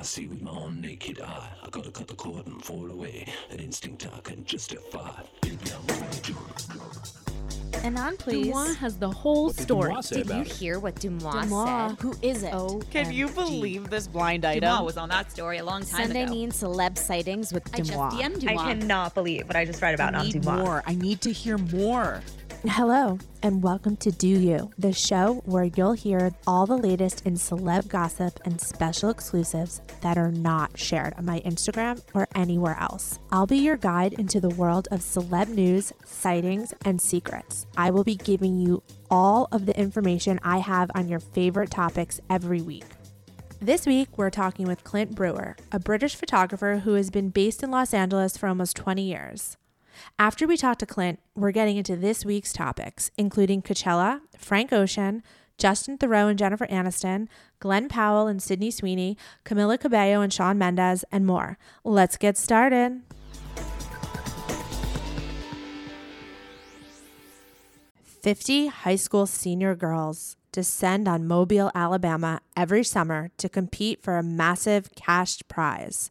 I see with my own naked eye. I gotta cut the cord and fall away. An instinct I can justify. Baby, I'm gonna do. And on, please. Deuxmoi has the whole story. Deuxmoi say Did you it? hear what Deuxmoi, Deuxmoi. said? Who is it? Oh, Can you believe this blind item? Deuxmoi was on that story a long time Sunday ago. mean celeb sightings with I just DM'd I cannot believe what I just read about I on need Deuxmoi. more. I need to hear more. Hello, and welcome to Deux U, the show where you'll hear all the latest in celeb gossip and special exclusives that are not shared on my Instagram or anywhere else. I'll be your guide into the world of celeb news, sightings, and secrets. I will be giving you all of the information I have on your favorite topics every week. This week, we're talking with Clint Brewer, a British photographer who has been based in Los Angeles for almost 20 years. After we talk to Clint, we're getting into this week's topics, including Coachella, Frank Ocean, Justin Theroux and Jennifer Aniston, Glen Powell and Sydney Sweeney, Camila Cabello and Shawn Mendes, and more. Let's get started. Fifty high school senior girls descend on Mobile, Alabama every summer to compete for a massive cash prize.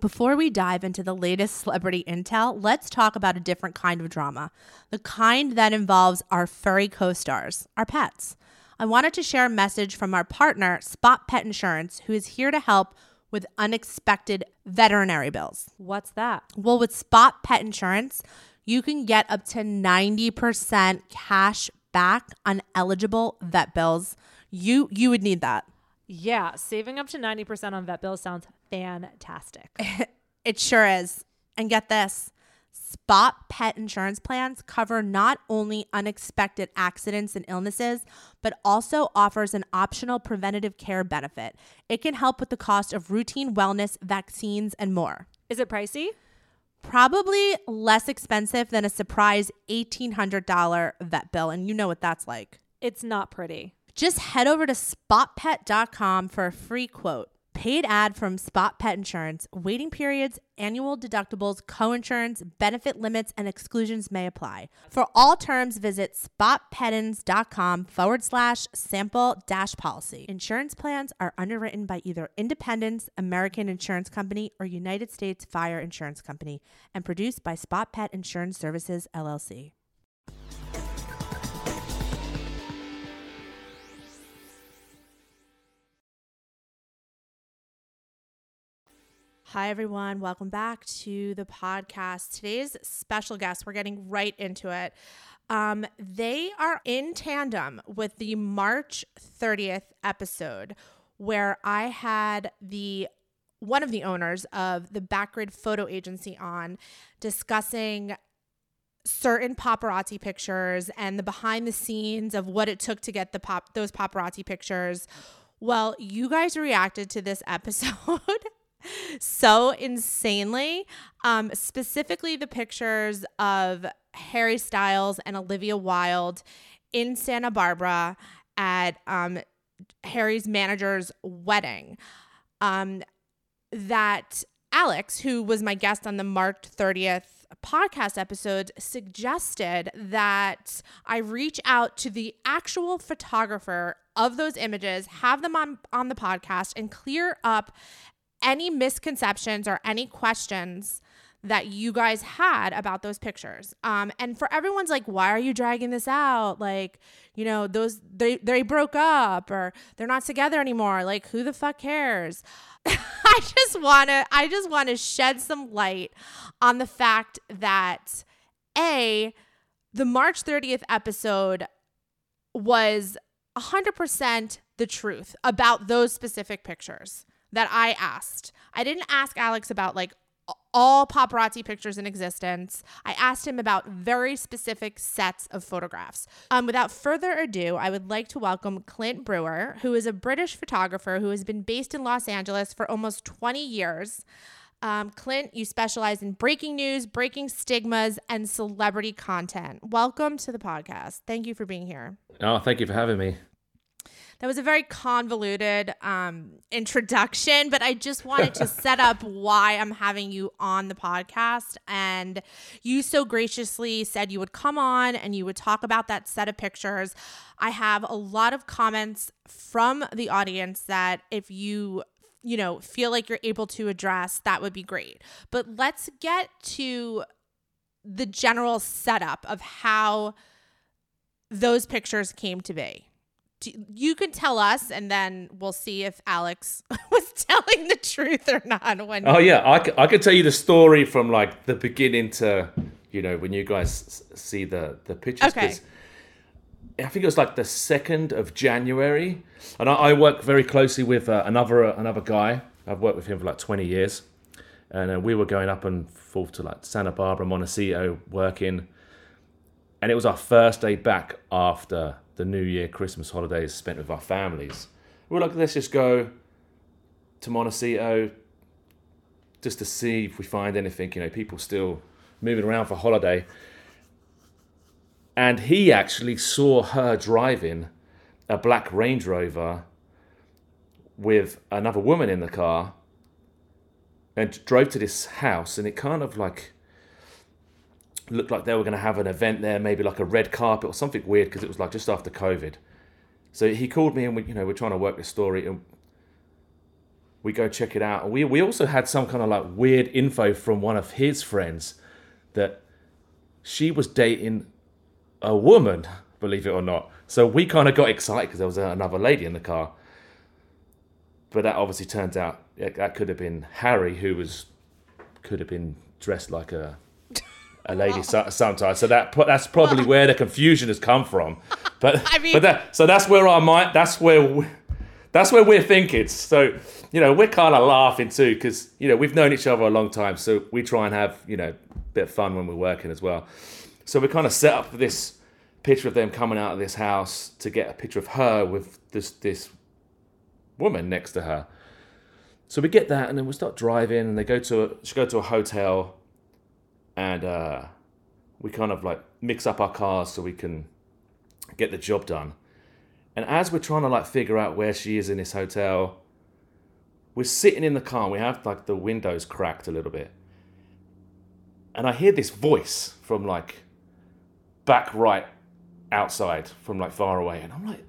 Before we dive into the latest celebrity intel, let's talk about a different kind of drama the kind that involves our furry co stars, our pets. I wanted to share a message from our partner, Spot Pet Insurance, who is here to help with unexpected veterinary bills. What's that? Well, with Spot Pet Insurance, you can get up to 90% cash back on eligible vet bills. You you would need that. Yeah, saving up to 90% on vet bills sounds fantastic. It sure is. And get this Spot pet insurance plans cover not only unexpected accidents and illnesses, but also offers an optional preventative care benefit. It can help with the cost of routine wellness, vaccines, and more. Is it pricey? Probably less expensive than a surprise $1,800 vet bill. And you know what that's like. It's not pretty. Just head over to spotpet.com for a free quote. Paid ad from Spot Pet Insurance. Waiting periods, annual deductibles, coinsurance, benefit limits, and exclusions may apply. For all terms, visit spotpetins.com forward slash sample dash policy. Insurance plans are underwritten by either Independence American Insurance Company or United States Fire Insurance Company and produced by Spot Pet Insurance Services, LLC. Hi, everyone. Welcome back to the podcast. Today's special guest, we're getting right into it. Um, they are in tandem with the March 30th episode, where I had the one of the owners of the Backgrid Photo Agency on discussing certain paparazzi pictures and the behind the scenes of what it took to get the pop those paparazzi pictures. Well, you guys reacted to this episode so insanely. Um, specifically, the pictures of Harry Styles and Olivia Wilde in Santa Barbara at um, Harry's manager's wedding. Um, that Alex, who was my guest on the March 30th podcast episode, suggested that I reach out to the actual photographer of those images, have them on, on the podcast, and clear up any misconceptions or any questions that you guys had about those pictures. Um, and for everyone's like, why are you dragging this out? Like, you know, those they they broke up or they're not together anymore. Like, who the fuck cares? I just want to I just want to shed some light on the fact that a the March 30th episode was 100% the truth about those specific pictures that I asked. I didn't ask Alex about like all paparazzi pictures in existence. I asked him about very specific sets of photographs. Um, without further ado, I would like to welcome Clint Brewer, who is a British photographer who has been based in Los Angeles for almost 20 years. Um, Clint, you specialize in breaking news, breaking stigmas, and celebrity content. Welcome to the podcast. Thank you for being here. Oh, thank you for having me. That was a very convoluted um, introduction, but I just wanted to set up why I'm having you on the podcast. And you so graciously said you would come on and you would talk about that set of pictures. I have a lot of comments from the audience that if you you know feel like you're able to address that would be great but let's get to the general setup of how those pictures came to be you can tell us, and then we'll see if Alex was telling the truth or not. When oh yeah, I, I could tell you the story from like the beginning to you know when you guys see the the pictures. Okay. I think it was like the second of January, and I, I work very closely with uh, another uh, another guy. I've worked with him for like twenty years, and uh, we were going up and forth to like Santa Barbara, Montecito, working, and it was our first day back after the New Year, Christmas holidays spent with our families. We are like, let's just go to Montecito just to see if we find anything. You know, people still moving around for holiday. And he actually saw her driving a black Range Rover with another woman in the car and drove to this house and it kind of like looked like they were going to have an event there, maybe like a red carpet or something weird because it was like just after COVID. So he called me and we, you know, we're trying to work this story and we go check it out. We we also had some kind of like weird info from one of his friends that she was dating a woman, believe it or not. So we kind of got excited because there was another lady in the car. But that obviously turns out that could have been Harry, who was could have been dressed like a a lady so, sometimes. So that that's probably where the confusion has come from. But I mean, but that so that's where our mind that's where we, that's where we're thinking. So you know we're kind of laughing too because you know we've known each other a long time. So we try and have you know a bit of fun when we're working as well. So we kind of set up this picture of them coming out of this house to get a picture of her with this this woman next to her. So we get that, and then we start driving, and they go to a, she go to a hotel and uh, we kind of like mix up our cars so we can get the job done. And as we're trying to like figure out where she is in this hotel, we're sitting in the car. And we have like the windows cracked a little bit, and I hear this voice from like back right outside from like far away, and I'm like,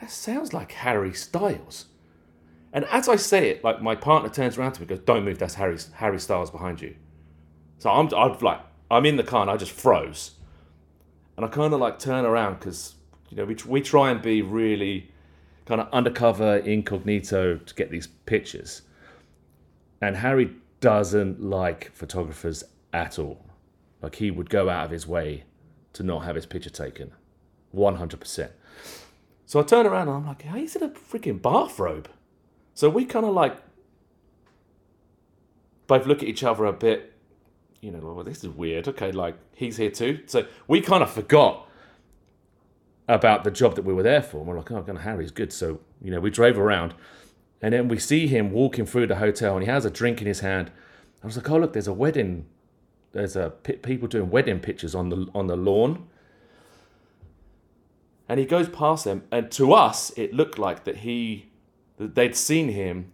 that sounds like Harry Styles. And as I say it, like my partner turns around to me and goes, "Don't move. That's Harry Harry Styles behind you." So I'm, I've like, I'm in the car and I just froze. And I kind of like turn around because, you know, we, we try and be really kind of undercover, incognito to get these pictures. And Harry doesn't like photographers at all. Like he would go out of his way to not have his picture taken. 100%. So I turn around and I'm like, he's in a freaking bathrobe. So we kind of like both look at each other a bit you know, well, this is weird. Okay, like he's here too. So we kind of forgot about the job that we were there for. And we're like, oh, God, Harry's good. So, you know, we drove around and then we see him walking through the hotel and he has a drink in his hand. I was like, oh, look, there's a wedding. There's a people doing wedding pictures on the on the lawn. And he goes past them, and to us, it looked like that he, that they'd seen him,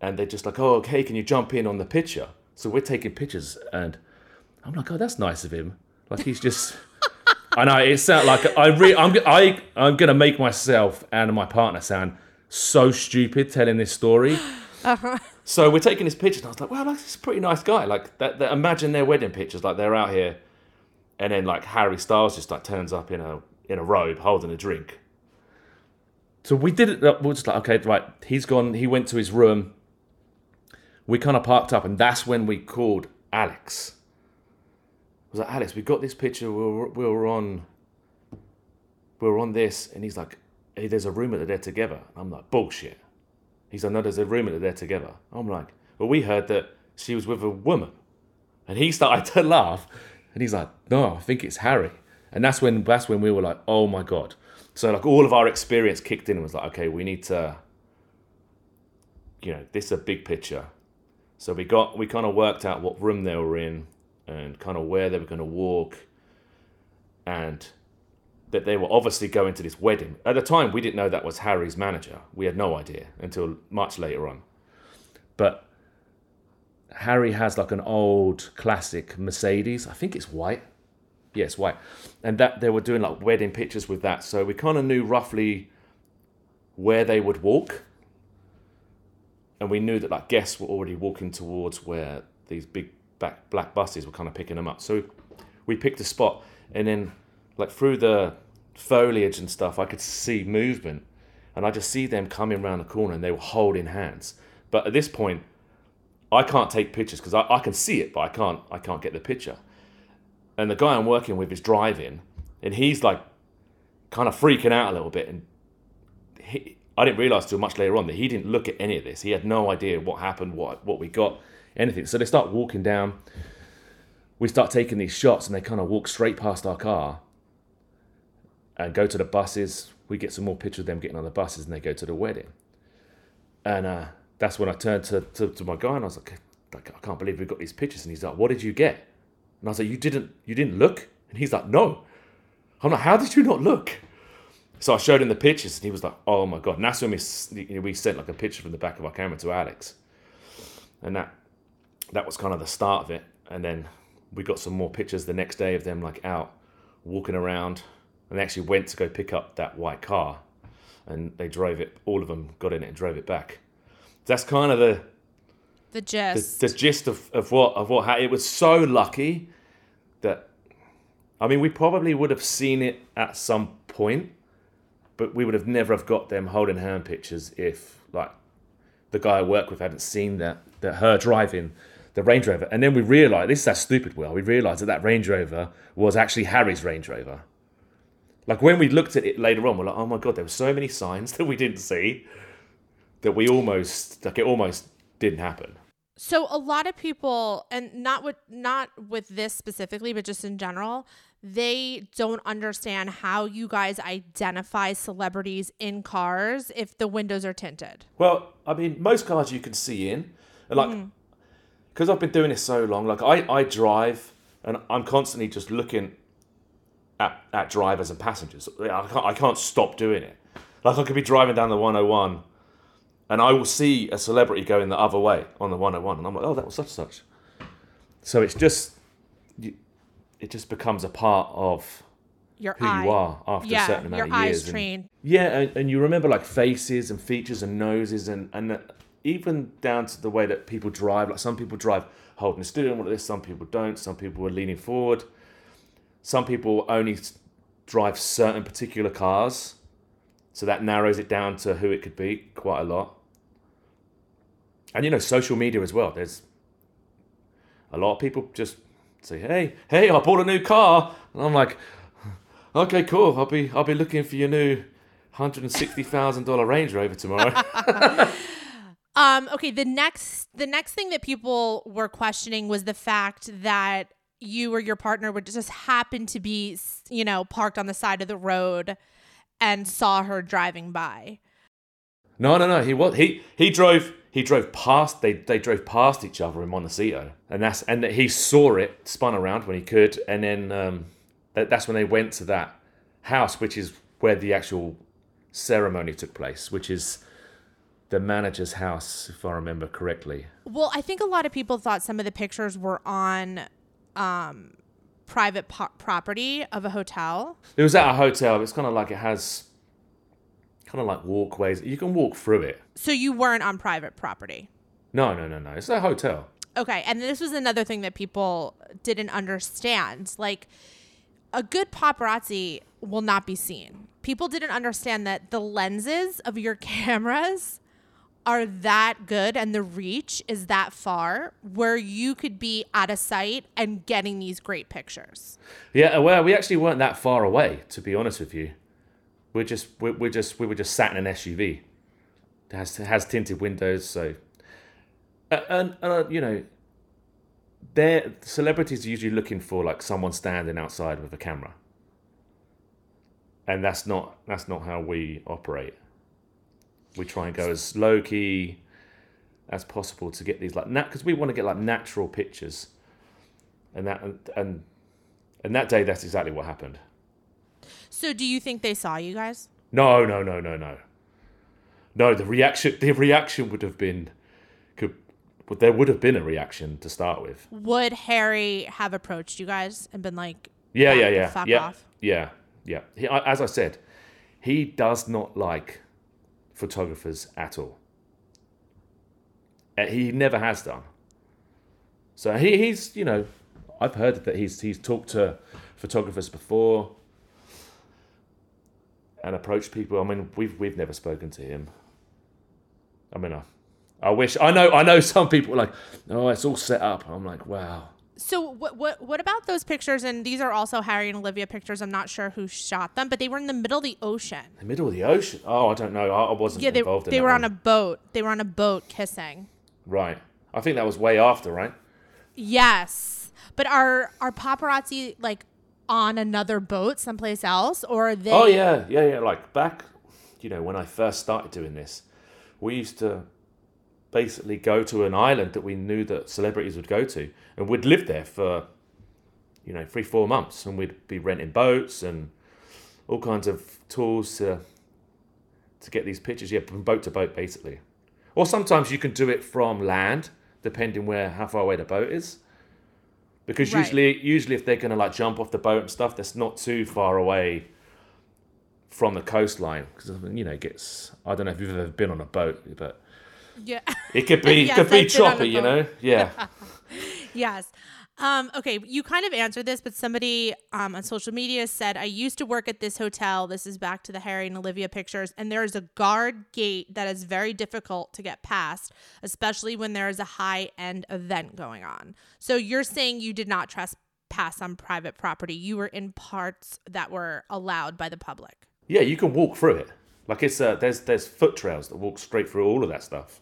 and they're just like, oh, okay, can you jump in on the picture? So we're taking pictures, and I'm like, oh, that's nice of him. Like he's just. I know it sounds like I re- I'm I I'm gonna make myself and my partner sound so stupid telling this story. Uh-huh. So we're taking this picture, and I was like, "Wow, like, this is a pretty nice guy." Like that, that. Imagine their wedding pictures, like they're out here, and then like Harry Styles just like turns up in a in a robe holding a drink. So we did it. We're just like, okay, right. He's gone. He went to his room we kind of parked up, and that's when we called Alex. I was like, Alex, we got this picture. We were, we were on, we were on this, and he's like, hey, there's a rumor that they're together. I'm like, bullshit. He's like, no, there's a rumor that they're together. I'm like, well, we heard that she was with a woman, and he started to laugh, and he's like, no, I think it's Harry. And that's when that's when we were like, oh my god. So like all of our experience kicked in and was like, okay, we need to, you know, this is a big picture. So we got we kind of worked out what room they were in and kind of where they were going to walk, and that they were obviously going to this wedding. At the time, we didn't know that was Harry's manager. We had no idea until much later on. But Harry has like an old classic Mercedes. I think it's white. Yes, white. And that they were doing like wedding pictures with that. So we kind of knew roughly where they would walk. And we knew that like guests were already walking towards where these big back black buses were kind of picking them up. So we picked a spot and then like through the foliage and stuff, I could see movement. And I just see them coming around the corner and they were holding hands. But at this point, I can't take pictures because I, I can see it, but I can't I can't get the picture. And the guy I'm working with is driving, and he's like kind of freaking out a little bit. And I didn't realize till much later on that he didn't look at any of this. He had no idea what happened, what what we got, anything. So they start walking down. We start taking these shots, and they kind of walk straight past our car and go to the buses. We get some more pictures of them getting on the buses, and they go to the wedding. And uh, that's when I turned to, to, to my guy and I was like, I can't believe we got these pictures. And he's like, what did you get? And I was like, you didn't, you didn't look? And he's like, no. I'm like, how did you not look? So I showed him the pictures and he was like, oh my God. And that's when we, you know, we sent like a picture from the back of our camera to Alex. And that, that was kind of the start of it. And then we got some more pictures the next day of them like out walking around and they actually went to go pick up that white car and they drove it, all of them got in it and drove it back that's kind of the the gist. The, the gist of, of what of what ha- it was so lucky that I mean we probably would have seen it at some point, but we would have never have got them holding hand pictures if like the guy I work with hadn't seen that that her driving the Range Rover, and then we realised this is how stupid we are. We realised that that Range Rover was actually Harry's Range Rover. Like when we looked at it later on, we're like, oh my god, there were so many signs that we didn't see that we almost like it almost didn't happen. So a lot of people, and not with not with this specifically, but just in general, they don't understand how you guys identify celebrities in cars if the windows are tinted. Well, I mean, most cars you can see in, and like, because mm. I've been doing this so long, like I I drive and I'm constantly just looking at at drivers and passengers. I can't I can't stop doing it. Like I could be driving down the 101 and I will see a celebrity going the other way on the 101, and I'm like, oh, that was such and such. So it's just, it just becomes a part of your who eye. you are after yeah, a certain amount of years. eyes trained. yeah, and, and you remember like faces and features and noses and and even down to the way that people drive. Like some people drive holding the steering wheel like this, some people don't. Some people are leaning forward. Some people only drive certain particular cars, so that narrows it down to who it could be quite a lot and you know social media as well there's a lot of people just say hey hey i bought a new car. And i'm like okay cool. I'll be i'll be looking for your new $160000 range rover tomorrow. Um okay the next the next thing that people were questioning was the fact that you or your partner would just happen to be you know parked on the side of the road and saw her driving by. No no no. He was he he drove he drove past they they drove past each other in Montecito, and that's and he saw it, spun around when he could, and then um, that, that's when they went to that house, which is where the actual ceremony took place, which is the manager's house, if I remember correctly. Well, I think a lot of people thought some of the pictures were on um, private po- property of a hotel. It was at a hotel. It's kind of like it has kind of like walkways. You can walk through it. So you weren't on private property. No, no, no, no. It's a hotel. Okay, and this was another thing that people didn't understand. Like a good paparazzi will not be seen. People didn't understand that the lenses of your cameras are that good and the reach is that far where you could be at a site and getting these great pictures. Yeah, well, we actually weren't that far away, to be honest with you. We're just we're, we're just we were just sat in an SUV. It has it has tinted windows, so uh, and uh, you know, they're celebrities are usually looking for like someone standing outside with a camera, and that's not that's not how we operate. We try and go as low key as possible to get these like nat because we want to get like natural pictures, and that and, and and that day that's exactly what happened. So do you think they saw you guys? No, no, no, no, no. No, the reaction the reaction would have been could but there would have been a reaction to start with. Would Harry have approached you guys and been like, Yeah, yeah, yeah. fuck yeah, off"? yeah, yeah. He, as I said, he does not like photographers at all. Uh, He never has done. So he, he's, you know, I've heard that he's he's talked to photographers before and approach people. I mean, we've we've never spoken to him. I mean, I, I wish I know I know some people are like, oh, it's all set up. I'm like, wow. So what what what about those pictures? And these are also Harry and Olivia pictures. I'm not sure who shot them, but they were in the middle of the ocean. The middle of the ocean. Oh, I don't know. I, I wasn't Yeah, they involved in they that were one. on a boat. They were on a boat kissing. Right. I think that was way after, right? Yes, but are are paparazzi like on another boat someplace else, or they? Oh yeah, yeah, yeah. Like back, you know, when I first started doing this, we used to basically go to an island that we knew that celebrities would go to, and we'd live there for, you know, three, four months, and we'd be renting boats and all kinds of tools to to get these pictures. Yeah, from boat to boat, basically. Or sometimes you can do it from land, depending where how far away the boat is. Because Right. usually, usually if they're gonna like jump off the boat and stuff, that's not too far away from the coastline. Because you know, it gets. I don't know if you've ever been on a boat, but Yeah. it could be Yes, could be I've been on a choppy, you know. Yeah. Yes. Um, okay, you kind of answered this, but somebody um, on social media said, I used to work at this hotel. This is back to the Harry and Olivia pictures. And there is a guard gate that is very difficult to get past, especially when there is a high end event going on. So you're saying you did not trespass on private property. You were in parts that were allowed by the public. yeah, you can walk through it. Like it's uh, there's there's foot trails that walk straight through all of that stuff.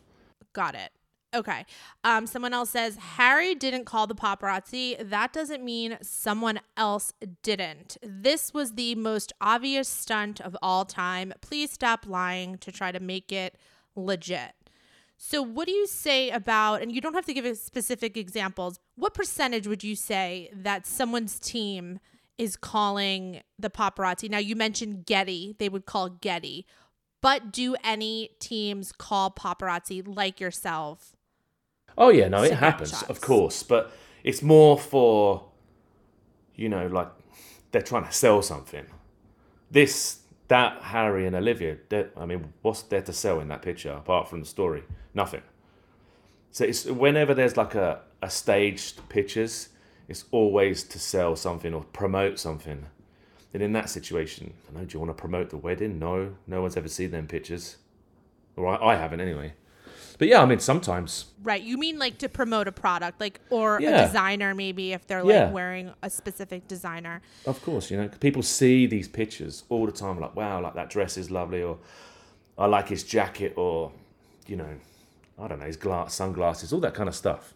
Got it. Okay. Um, someone else says Harry didn't call the paparazzi. That doesn't mean someone else didn't. This was the most obvious stunt of all time. Please stop lying to try to make it legit. So, what do you say about, and you don't have to give specific examples, what percentage would you say that someone's team is calling the paparazzi? Now, you mentioned Getty, they would call Getty, but do any teams call paparazzi like yourself? Oh yeah, no, it happens, shots. of course, but it's more for, you know, like they're trying to sell something. This, that Harry and Olivia, I mean, what's there to sell in that picture apart from the story? Nothing. So it's whenever there's like a, a staged pictures, it's always to sell something or promote something. And in that situation, I don't know, do you want to promote the wedding? No, no one's ever seen them pictures. Or I, I haven't anyway. But yeah, I mean, sometimes Right. You mean like to promote a product, like, or Yeah. a designer, maybe if they're like Yeah. wearing a specific designer. Of course, you know, people see these pictures all the time, like, wow, like that dress is lovely, or I like his jacket, or, you know, I don't know, his glass, sunglasses, all that kind of stuff.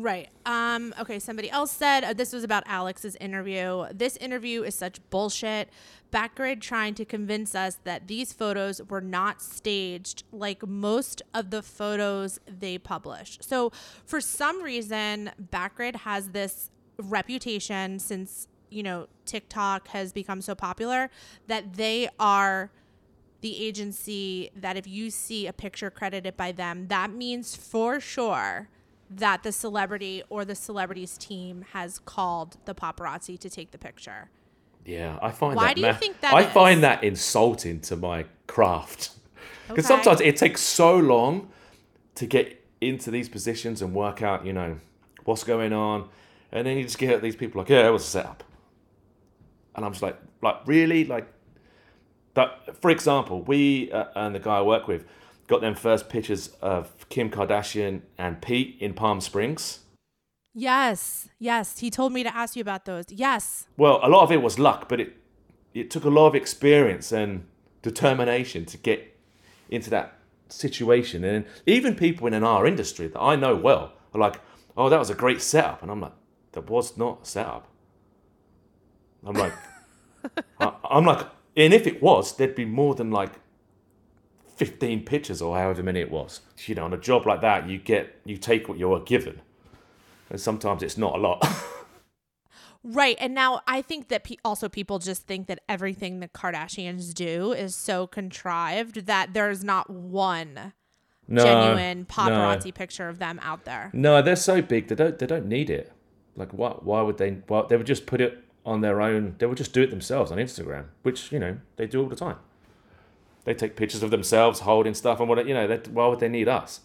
Right. Um, okay, somebody else said uh, this was about Alex's interview. This interview is such bullshit. Backgrid trying to convince us that these photos were not staged like most of the photos they publish. So, for some reason, Backgrid has this reputation since, you know, TikTok has become so popular that they are the agency that if you see a picture credited by them, that means for sure that the celebrity or the celebrity's team has called the paparazzi to take the picture. Yeah, I find Why that. do you think that I is? find that insulting to my craft because Okay. sometimes it takes so long to get into these positions and work out, you know, what's going on, and then you just get these people like, yeah, it was a setup, and I'm just like, like really, like that. For example, we uh, and the guy I work with, got them first pictures of Kim Kardashian and Pete in Palm Springs. Yes, yes. He told me to ask you about those. Yes. Well, a lot of it was luck, but it it took a lot of experience and determination to get into that situation. And even people in our industry that I know well are like, "Oh, that was a great setup," and I'm like, "That was not a setup." I'm like, I, I'm like, and if it was, there'd be more than like 15 pictures or however many it was. You know, on a job like that, you get you take what you're given, and sometimes it's not a lot. Right. And now I think that pe- also people just think that everything the Kardashians do is so contrived that there's not one no, genuine paparazzi no. picture of them out there. No, they're so big they don't they don't need it. Like what? Why would they? Well, they would just put it on their own. They would just do it themselves on Instagram, which you know they do all the time. They take pictures of themselves holding stuff and what you know. That, Why would they need us?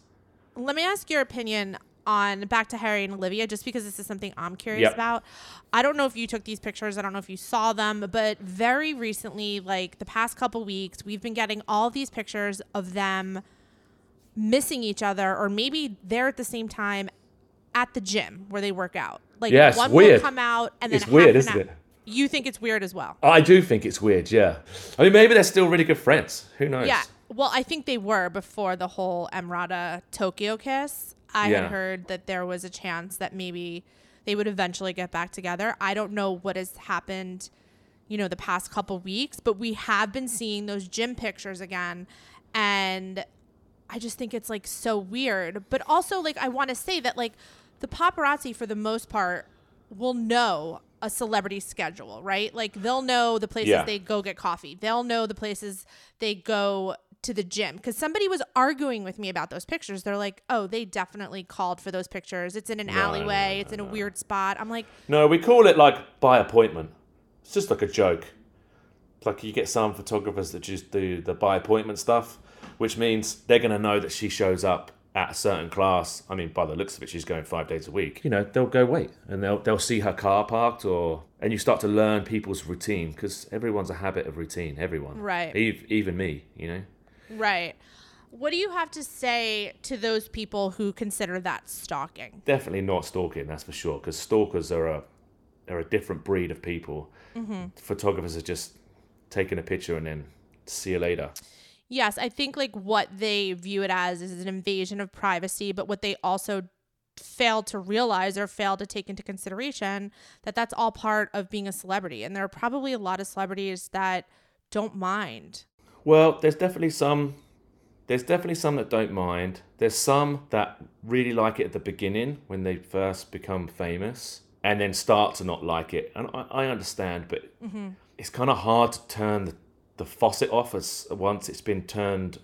Let me ask your opinion on back to Harry and Olivia, just because this is something I'm curious Yep. about. I don't know if you took these pictures. I don't know if you saw them, but very recently, like the past couple weeks, we've been getting all these pictures of them missing each other, or maybe they're at the same time at the gym where they work out. Like one weird. will come out and then It's weird, isn't it? You think it's weird as well? I do think it's weird. Yeah. I mean, maybe they're still really good friends. Who knows? Yeah. Well, I think they were before the whole Emrata Tokyo kiss. I Yeah. had heard that there was a chance that maybe they would eventually get back together. I don't know what has happened, you know, the past couple weeks, but we have been seeing those gym pictures again. And I just think it's like so weird. But also, like, I want to say that, like, the paparazzi, for the most part, will know a celebrity schedule, right? Like, they'll know the places Yeah. they go get coffee, they'll know the places they go to the gym. Because somebody was arguing with me about those pictures. They're like, oh, they definitely called for those pictures. It's in an alleyway, it's in a weird spot. I'm like, No, we call it like by appointment. It's just like a joke. It's like you get some photographers that just do the by appointment stuff, which means they're going to know that she shows up at a certain class. I mean, by the looks of it, she's going five days a week. You know, they'll go wait and they'll they'll see her car parked, or and you start to learn people's routine because everyone's a habit of routine. Everyone, Right. Even, even me, you know. right. What do you have to say to those people who consider that stalking? Definitely not stalking, that's for sure. Because stalkers are a are a different breed of people. Mm-hmm. Photographers are just taking a picture and then see you later. Yes, I think like what they view it as is an invasion of privacy, but what they also fail to realize or fail to take into consideration that that's all part of being a celebrity and there are probably a lot of celebrities that don't mind. Well, there's definitely some. There's definitely some that don't mind. There's some that really like it at the beginning when they first become famous, and then start to not like it. And I, I understand, but mm-hmm. it's kind of hard to turn the, the faucet off as once it's been turned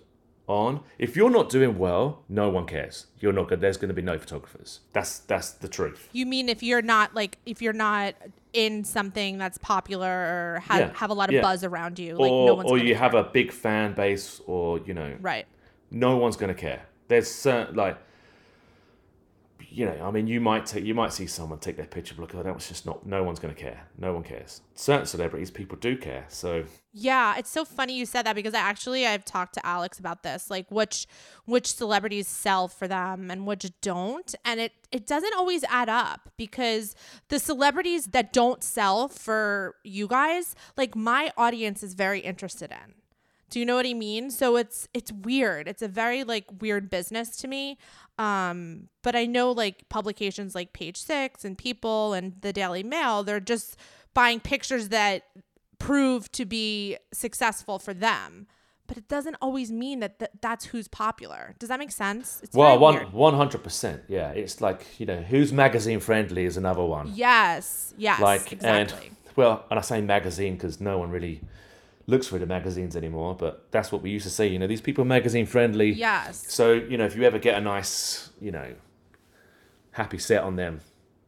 on. If you're not doing well, no one cares. You're not good. There's going to be no photographers. That's that's the truth. You mean if you're not like if you're not in something that's popular or have, Yeah, have a lot of yeah. buzz around you, like or no one's or you care. have a big fan base, or you know, right. no one's going to care. There's certain like, you know, I mean, you might take, you might see someone take their picture, look, oh, that was just not. No one's going to care. No one cares. Certain celebrities, people do care. So Yeah, it's so funny you said that because I actually I've talked to Alex about this, like which which celebrities sell for them and which don't, and it it doesn't always add up because the celebrities that don't sell for you guys, like my audience is very interested in. Do you know what I mean? So it's it's weird. It's a very like weird business to me. Um, but I know like publications like Page Six and People and the Daily Mail, they're just buying pictures that prove to be successful for them. But it doesn't always mean that th- that's who's popular. Does that make sense? It's well, one one hundred percent. Yeah, it's like you know, who's magazine friendly is another one. Yes, yes, like exactly. and well, and I say magazine because no one really looks for the magazines anymore. But that's what we used to say. You know, these people are magazine friendly. yes. So you know, if you ever get a nice, you know, happy set on them,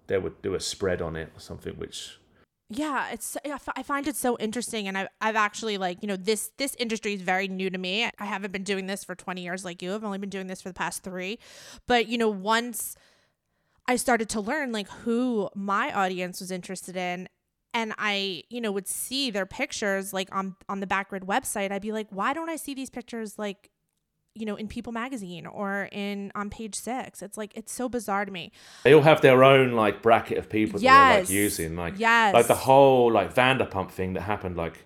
they would do a spread on it or something. Which yeah it's I find it so interesting and I've, I've actually like you know this this industry is very new to me i haven't been doing this for 20 years like you i've only been doing this for the past three but you know once i started to learn like who my audience was interested in and i you know would see their pictures like on on the backgrid website i'd be like why don't i see these pictures like you know, in People magazine or in on page 6. It's like it's so bizarre to me. They all have their own like bracket of people that they're like using. Like Yes. like the whole like Vanderpump thing that happened like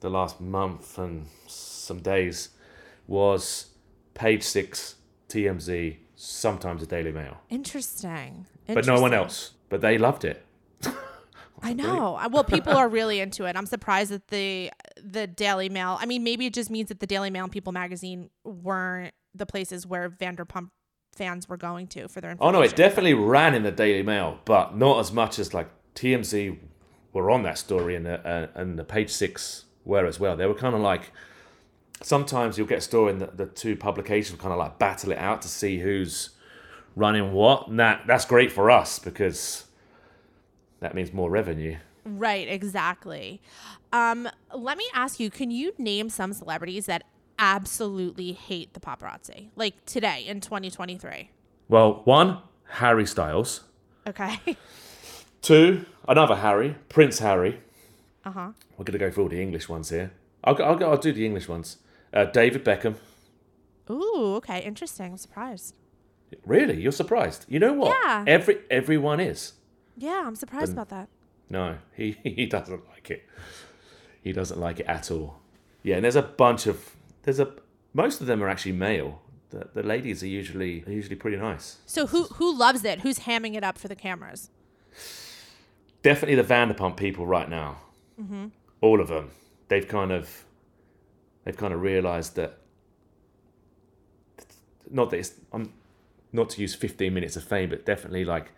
the last month and some days was page six, TMZ, sometimes the Daily Mail. Interesting. But no one else. But they loved it. I know. Well, people are really into it. I'm surprised that the the Daily Mail. I mean, maybe it just means that the Daily Mail and People magazine weren't the places where Vanderpump fans were going to for their information. Oh no, it definitely ran in the Daily Mail, but not as much as like TMZ were on that story and the, uh, and the page six were as well. They were kind of like sometimes you'll get a story and the, the two publications will kind of like battle it out to see who's running what. And that that's great for us because that means more revenue. Right, exactly. Um, let me ask you, can you name some celebrities that absolutely hate the paparazzi? Like today in 2023. Well, one Harry Styles, Okay. two another Harry, Prince Harry. uh-huh. We're gonna go for all the English ones here. I'll go, I'll, go, I'll do the English ones. Uh, David Beckham. Ooh, okay, interesting. I'm surprised. Really, you're surprised? You know what? Yeah. Every everyone is. Yeah, I'm surprised about that. No, he he doesn't like it. He doesn't like it at all. Yeah, and there's a bunch of there's a most of them are actually male. The the ladies are usually are usually pretty nice. So who who loves it? Who's hamming it up for the cameras? Definitely the Vanderpump people right now. Mm-hmm. All of them. They've kind of they've kind of realised that not that it's I'm not to use 15 minutes of fame, but definitely like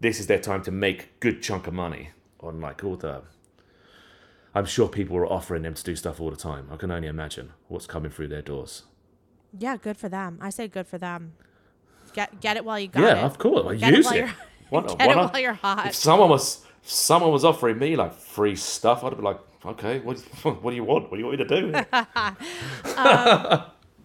this is their time to make good chunk of money on like all the. I'm sure people are offering them to do stuff all the time. I can only imagine what's coming through their doors. Yeah, good for them. I say good for them. Get get it while you got yeah, it. Yeah, of course. Get it use while it. you're- Get it while you're hot. If someone was if someone was offering me like free stuff, I'd be like, okay, what what do you want? What do you want me to do? Um,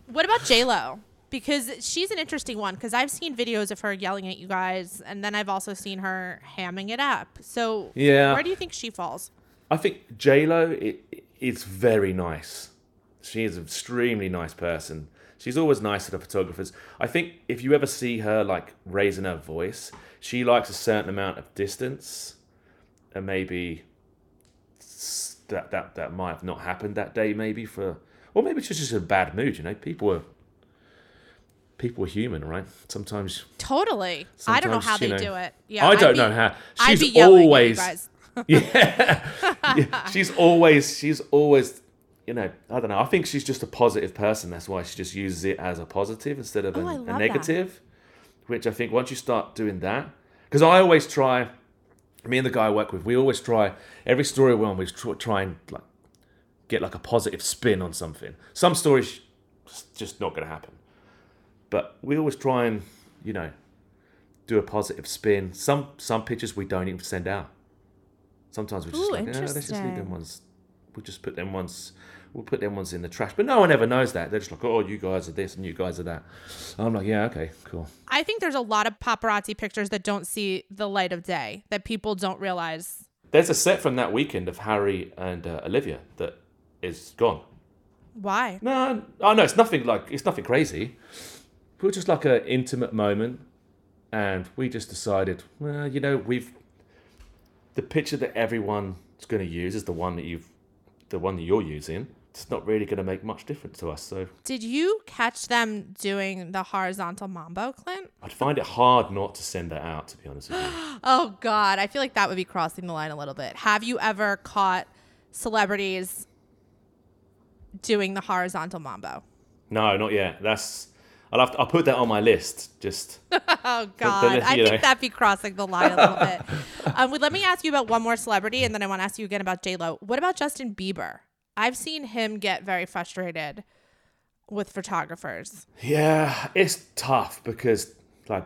what about J Lo? Because she's an interesting one. Because I've seen videos of her yelling at you guys, and then I've also seen her hamming it up. So Yeah. where do you think she falls? I think J Lo is very nice. She is an extremely nice person. She's always nice to the photographers. I think if you ever see her like raising her voice, she likes a certain amount of distance, and maybe that that that might have not happened that day. Maybe for, or maybe she's just in a bad mood. You know, people are people are human, right? Sometimes Totally. I don't know how they know, do it. Yeah, I don't be- know how. She's always at you guys. yeah. Yeah, she's always she's always you know i don't know i think she's just a positive person that's why she just uses it as a positive instead of Oh, a, a that. negative which i think once you start doing that because i always try me and the guy i work with we always try every story we're on we try and like get like a positive spin on something some stories just- just not going to happen but we always try and you know do a positive spin some some pictures we don't even send out Sometimes we just Ooh, like, "Eh, let's just leave them ones. We'll just put them ones. We'll put them ones in the trash. But no one ever knows that. They're just like, oh, you guys are this and you guys are that. I'm like, yeah, okay, cool. I think there's a lot of paparazzi pictures that don't see the light of day that people don't realize. There's a set from that weekend of Harry and uh, Olivia that is gone. Why? No, oh no, it's nothing like it's nothing crazy. It was just like an intimate moment, and we just decided, well, you know, we've the picture that everyone's going to use is the one that you've, the one that you're using. It's not really going to make much difference to us. So Did you catch them doing the horizontal mambo, Clint? I'd find it hard not to send that out, to be honest with you. Oh God, I feel like that would be crossing the line a little bit. Have you ever caught celebrities doing the horizontal mambo? no, not yet. That's I'll have to, I'll put that on my list. Just Oh God, I know. think that'd be crossing the line a little bit. Um, let me ask you about one more celebrity, and then I want to ask you again about J Lo. What about Justin Bieber? I've seen him get very frustrated with photographers. Yeah, it's tough because like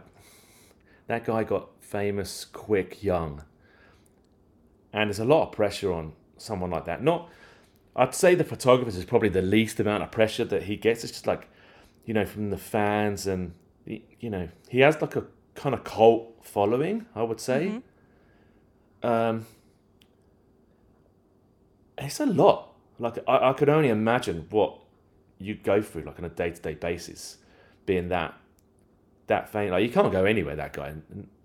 that guy got famous quick, young, and there's a lot of pressure on someone like that. Not, I'd say the photographers is probably the least amount of pressure that he gets. It's just like, you know, from the fans and you know he has like a kind of cult following. I would say. Um, it's a lot. Like I, I could only imagine what you go through like on a day to day basis, being that that famous. Like you can't go anywhere. That guy.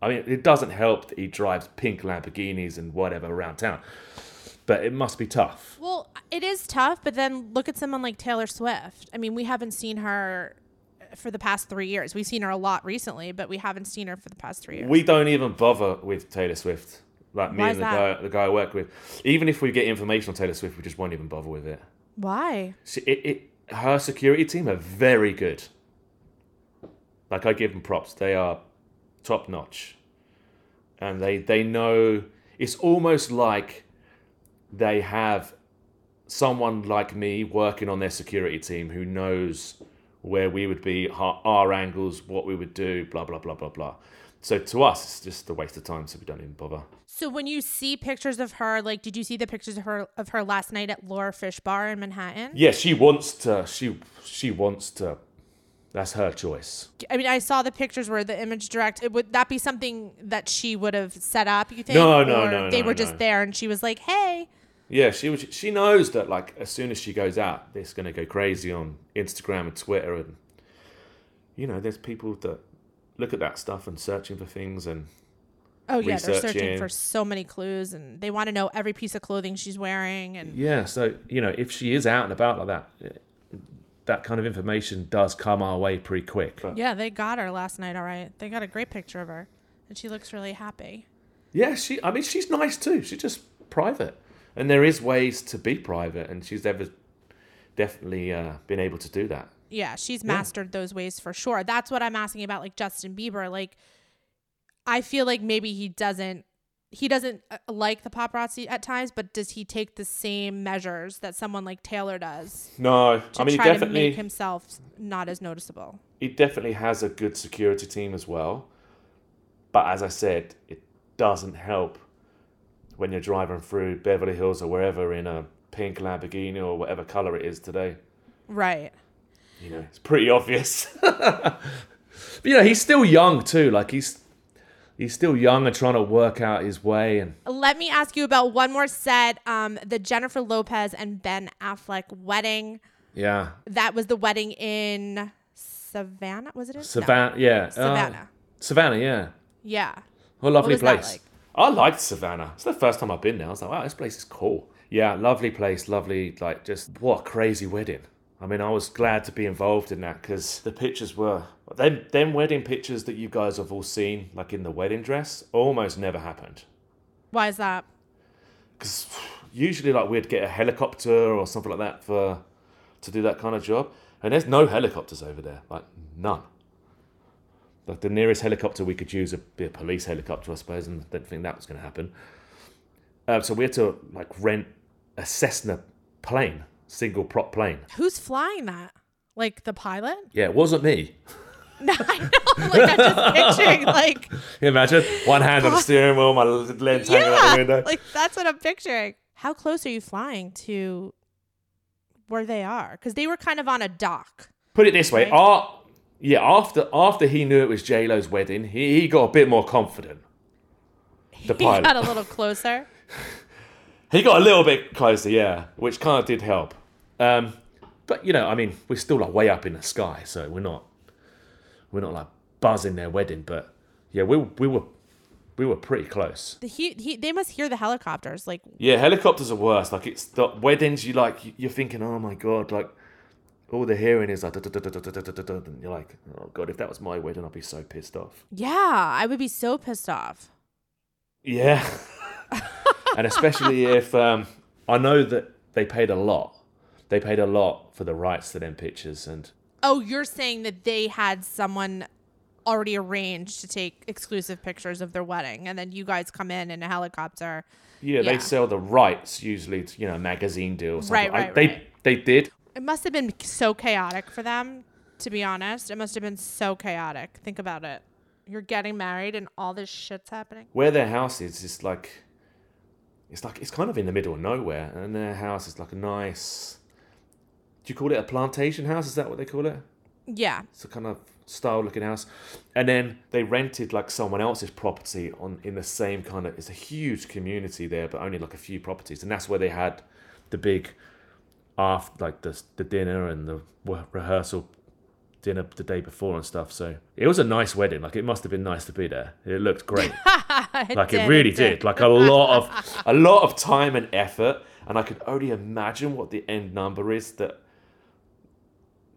I mean, it doesn't help that he drives pink Lamborghinis and whatever around town, but it must be tough. Well, it is tough, but then look at someone like Taylor Swift. I mean, we haven't seen her for the past three years. We've seen her a lot recently, but we haven't seen her for the past three years. We don't even bother with Taylor Swift. Like me Why and the that? guy, the guy I work with. Even if we get information on Taylor Swift, we just won't even bother with it. Why? She, it, it her security team are very good. Like I give them props. They are top notch. And they they know it's almost like they have someone like me working on their security team who knows where we would be, our, our angles, what we would do, blah blah blah blah blah. So to us, it's just a waste of time. So we don't even bother. So when you see pictures of her, like, did you see the pictures of her of her last night at Laura Fish Bar in Manhattan? Yeah, she wants to. She she wants to. That's her choice. I mean, I saw the pictures where the image direct. It, would that be something that she would have set up? You think? No, no, Or no, They no, were just there, and she was like, "Hey." Yeah, she was. She knows that like as soon as she goes out, it's gonna go crazy on Instagram and Twitter, and you know, there's people that look at that stuff and searching for things, and Oh yeah, they're searching for so many clues, and they want to know every piece of clothing she's wearing. And yeah. So you know, if she is out and about like that, that kind of information does come our way pretty quick. But yeah, they got her last night. All right, they got a great picture of her, and she looks really happy. yeah, she. I mean, she's nice too. She's just private, and there is ways to be private, and she's ever definitely uh, been able to do that. Yeah, she's mastered those ways for sure. That's what I'm asking about, like Justin Bieber. Like, I feel like maybe he doesn't. He doesn't uh, like the paparazzi at times, but does he take the same measures that someone like Taylor does No, to I mean, he try to definitely. make himself not as noticeable? he definitely has a good security team as well. But as I said, it doesn't help when you're driving through Beverly Hills or wherever in a pink Lamborghini or whatever color it is today. Right. You know, it's pretty obvious. but you know, he's still young too. Like he's he's still young and trying to work out his way. And Let me ask you about one more set. Um, the Jennifer Lopez and Ben Affleck wedding. yeah, That was the wedding in Savannah. Was it in No. Savannah. Yeah, uh, Savannah. Savannah. Yeah. Yeah. What a lovely was that place. like? I liked Savannah. It's the first time I've been there. I was like, wow, this place is cool. Yeah, lovely place, lovely, like, just what a crazy wedding. I mean, I was glad to be involved in that because the pictures were them, them wedding pictures that you guys have all seen, like in the wedding dress, almost never happened. Why is that? Because usually, like, we'd get a helicopter or something like that for to do that kind of job, and there's no helicopters over there, like none. Like the nearest helicopter we could use would be a police helicopter, I suppose, and I didn't think that was going to happen. Uh, so we had to like rent a Cessna plane, single prop plane. Who's flying that? Like the pilot? Yeah, it wasn't me. No, I know. Like I'm just picturing, like Can you imagine? One hand on the steering wheel, my legs hanging out the window. like that's what I'm picturing. How close are you flying to where they are? Because they were kind of on a dock. Put it this way, Right. our, yeah, after after he knew it was J Lo's wedding, he, he got a bit more confident. The He pilot. got a little closer. He got a little bit closer, yeah, which kind of did help. Um, but you know, I mean, we're still like way up in the sky, so we're not we're not like buzzing their wedding. But yeah, we we were we were pretty close. The he, he they must hear the helicopters. Like Yeah, helicopters are worse. Like it's the weddings. You like you're thinking, oh my god, like all the hearing is like, you're like, oh god, if that was my wedding, I'd be so pissed off. Yeah, I would be so pissed off. Yeah, and especially if um, I know that they paid a lot. They paid a lot for the rights to them pictures, and oh, you're saying that they had someone already arranged to take exclusive pictures of their wedding, and then you guys come in in a helicopter. Yeah, yeah. they sell the rights usually, to, you know, magazine deals. Right, right, I, they, right. They did. It must have been so chaotic for them, to be honest. It must have been so chaotic. Think about it. You're getting married and all this shit's happening. Where their house is, is like it's like it's kind of in the middle of nowhere, and their house is like a nice. Do you call it a plantation house? Is that what they call it? Yeah. It's a kind of style looking house. And then they rented like someone else's property on in the same kind of it's a huge community there, but only like a few properties. And that's where they had the big after like the the dinner and the rehearsal dinner the day before and stuff. So it was a nice wedding. Like it must have been nice to be there. It looked great. like it really did. Like a lot of a lot of time and effort, and I could only imagine what the end number is that.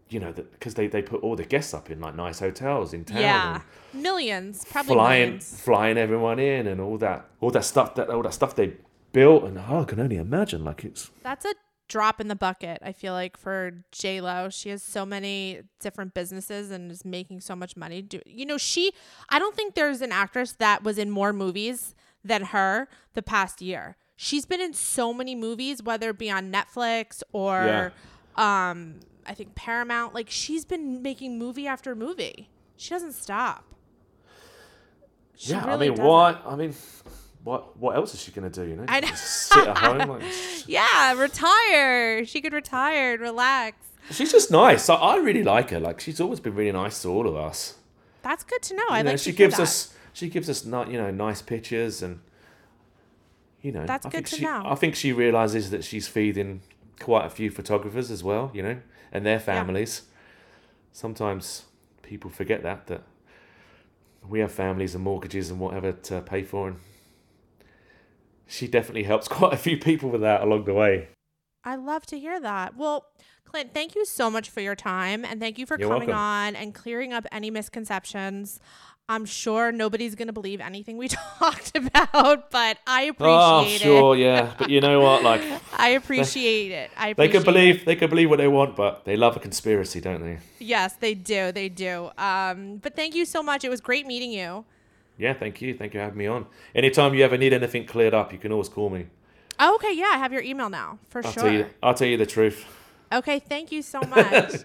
You know, that because they, they put all the guests up in like nice hotels in town. Yeah, millions, probably flying millions. flying everyone in and all that all that stuff that all that stuff they built and oh, I can only imagine like it's That's a drop in the bucket. I feel like for J Lo, she has so many different businesses and is making so much money. Do you know she? I don't think there's an actress that was in more movies than her the past year. She's been in so many movies, whether it be on Netflix or, um, I think Paramount. Like she's been making movie after movie. She doesn't stop. She yeah really I mean doesn't. what I mean what what else is she gonna do you know I know. Just sit at home like, Yeah, retire. She could retire and relax. she's just nice I, I really like her like she's always been really nice to all of us That's good to know. I you know, like she gives us she gives us ni- you know nice pictures and you know That's I good think to she, know. I think she realizes that she's feeding quite a few photographers as well you know and their families sometimes people forget that that we have families and mortgages and whatever to pay for and she definitely helps quite a few people with that along the way I love to hear that. Well, Clint, thank you so much for your time and thank you for You're coming welcome. on and clearing up any misconceptions. I'm sure nobody's going to believe anything we talked about, but I appreciate it. oh sure it. yeah but you know what like I appreciate it. I they appreciate can believe they can believe what they want but they love a conspiracy don't they Yes, they do. They do. Um, but thank you so much. It was great meeting you. Yeah thank you thank you for having me on anytime you ever need anything cleared up you can always call me Oh, okay, yeah, I have your email now for I'll sure. tell you I'll tell you the truth Okay, thank you so much.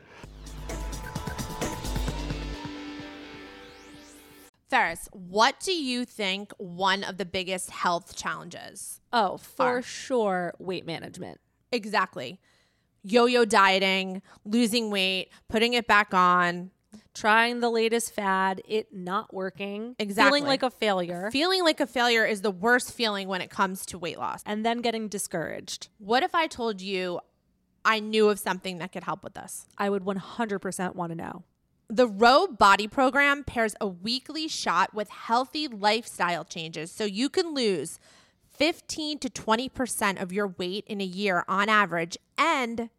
Ferris, what do you think one of the biggest health challenges? Oh, for Are. sure, weight management. Exactly. Yo yo dieting, losing weight, putting it back on, Trying the latest fad, it not working, Exactly. feeling like a failure, feeling like a failure is the worst feeling when it comes to weight loss. and then getting discouraged. What if I told you I knew of something that could help with this? I would 100% want to know. The Ro Body Program pairs a weekly shot with healthy lifestyle changes so you can lose 15 to 20% of your weight in a year on average and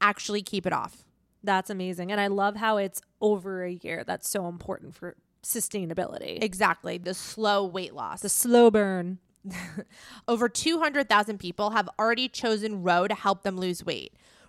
actually keep it off. That's amazing. And I love how it's over a year. That's so important for sustainability. Exactly, the slow weight loss. the slow burn. Over 200,000 people have already chosen Ro to help them lose weight.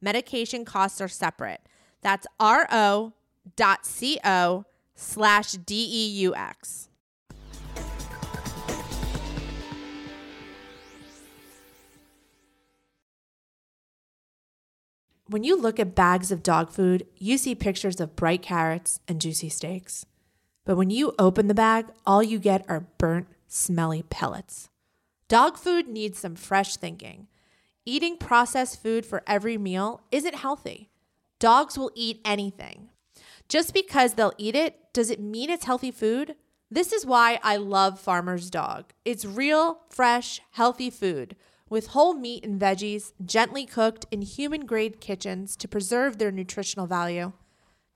Medication costs are separate. That's ro.co slash D-E-U-X. When you look at bags of dog food, you see pictures of bright carrots and juicy steaks. But when you open the bag, all you get are burnt, smelly pellets. Dog food needs some fresh thinking. Eating processed food for every meal isn't healthy. Dogs will eat anything. Just because they'll eat it, does it mean it's healthy food? This is why I love Farmer's Dog. It's real, fresh, healthy food with whole meat and veggies gently cooked in human grade kitchens to preserve their nutritional value.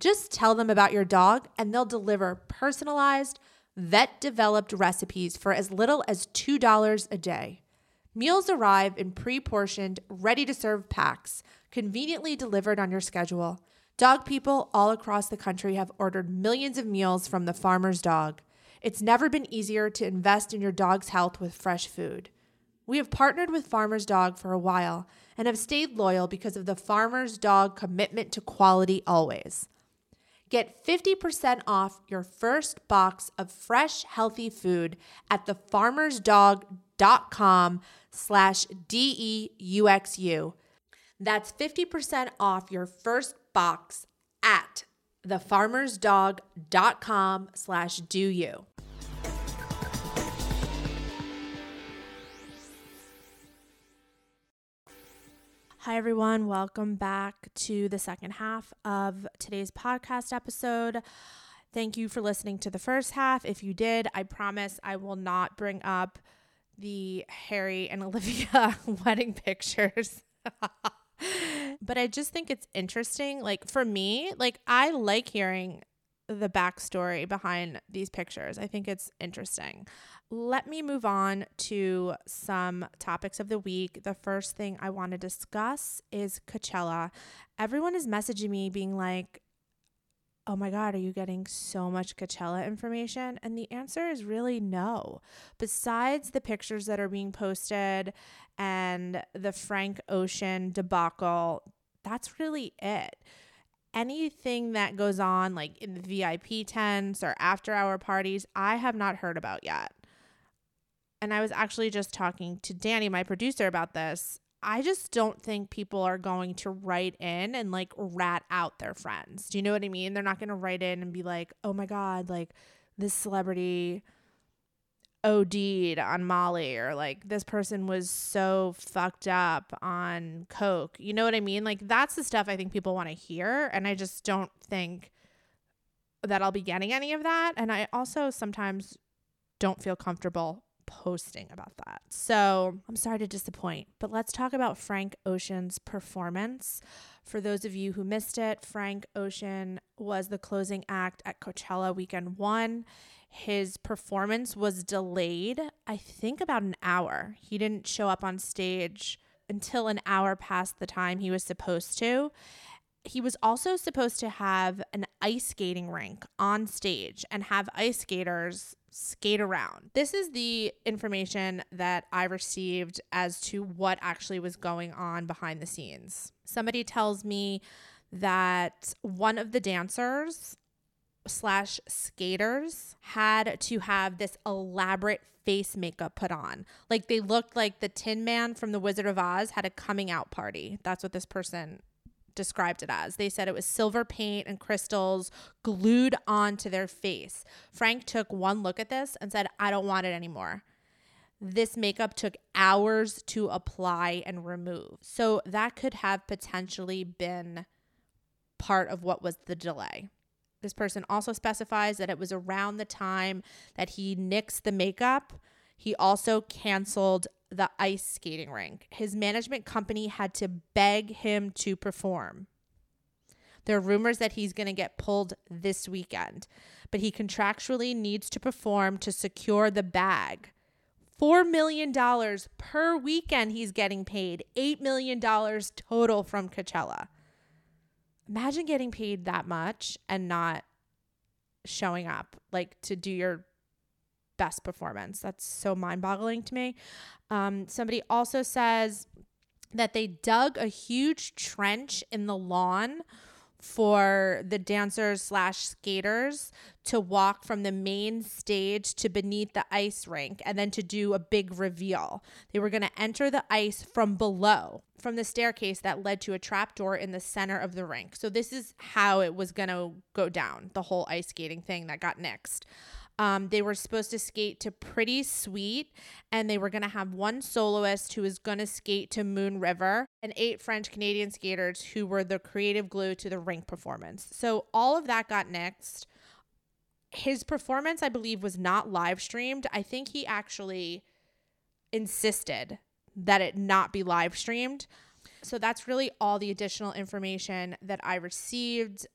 Just tell them about your dog and they'll deliver personalized, vet developed recipes for as little as $2 a day. Meals arrive in pre portioned, ready to serve packs, conveniently delivered on your schedule. Dog people all across the country have ordered millions of meals from the farmer's dog. It's never been easier to invest in your dog's health with fresh food. We have partnered with Farmer's Dog for a while and have stayed loyal because of the Farmer's Dog commitment to quality always. Get 50% off your first box of fresh, healthy food at thefarmersdog.com slash D-E-U-X-U. That's 50% off your first box at thefarmersdog.com slash Deux U. Hi, everyone. Welcome back to the second half of today's podcast episode. Thank you for listening to the first half. If you did, I promise I will not bring up the Harry and Olivia wedding pictures. but I just think it's interesting. Like for me, like I like hearing the backstory behind these pictures. I think it's interesting. Let me move on to some topics of the week. The first thing I want to discuss is Coachella. Everyone is messaging me being like, oh my God, are you getting so much Coachella information? And the answer is really no. Besides the pictures that are being posted and the Frank Ocean debacle, that's really it. Anything that goes on, like in the VIP tents or after hour parties, I have not heard about yet. And I was actually just talking to Danny, my producer, about this. I just don't think people are going to write in and like rat out their friends. Do you know what I mean? They're not going to write in and be like, oh my God, like this celebrity OD'd on Molly or like this person was so fucked up on Coke. You know what I mean? Like that's the stuff I think people want to hear. And I just don't think that I'll be getting any of that. And I also sometimes don't feel comfortable posting about that. So I'm sorry to disappoint, but let's talk about Frank Ocean's performance. For those of you who missed it, Frank Ocean was the closing act at Coachella weekend one. His performance was delayed, I think, about an hour. He didn't show up on stage until an hour past the time he was supposed to. He was also supposed to have an ice skating rink on stage and have ice skaters skate around. This is the information that I received as to what actually was going on behind the scenes. Somebody tells me that one of the dancers slash skaters had to have this elaborate face makeup put on. Like they looked like the Tin Man from The Wizard of Oz had a coming out party. That's what this person described it as. They said it was silver paint and crystals glued onto their face. Frank took one look at this and said, I don't want it anymore. This makeup took hours to apply and remove. So that could have potentially been part of what was the delay. This person also specifies that it was around the time that he nixed the makeup. He also canceled the ice skating rink. His management company had to beg him to perform. There are rumors that he's going to get pulled this weekend, but he contractually needs to perform to secure the bag. $4 million per weekend he's getting paid, $8 million total from Coachella. Imagine getting paid that much and not showing up, like to do your best performance. That's so mind boggling to me. Um, somebody also says that they dug a huge trench in the lawn for the dancers slash skaters to walk from the main stage to beneath the ice rink and then to do a big reveal. They were going to enter the ice from below, from the staircase that led to a trap door in the center of the rink. So this is how it was going to go down, the whole ice skating thing that got nixed. Um, they were supposed to skate to Pretty Sweet, and they were going to have one soloist who was going to skate to Moon River, and eight French Canadian skaters who were the creative glue to the rink performance. So all of that got nixed. His performance, I believe, was not live streamed. I think he actually insisted that it not be live streamed. So that's really all the additional information that I received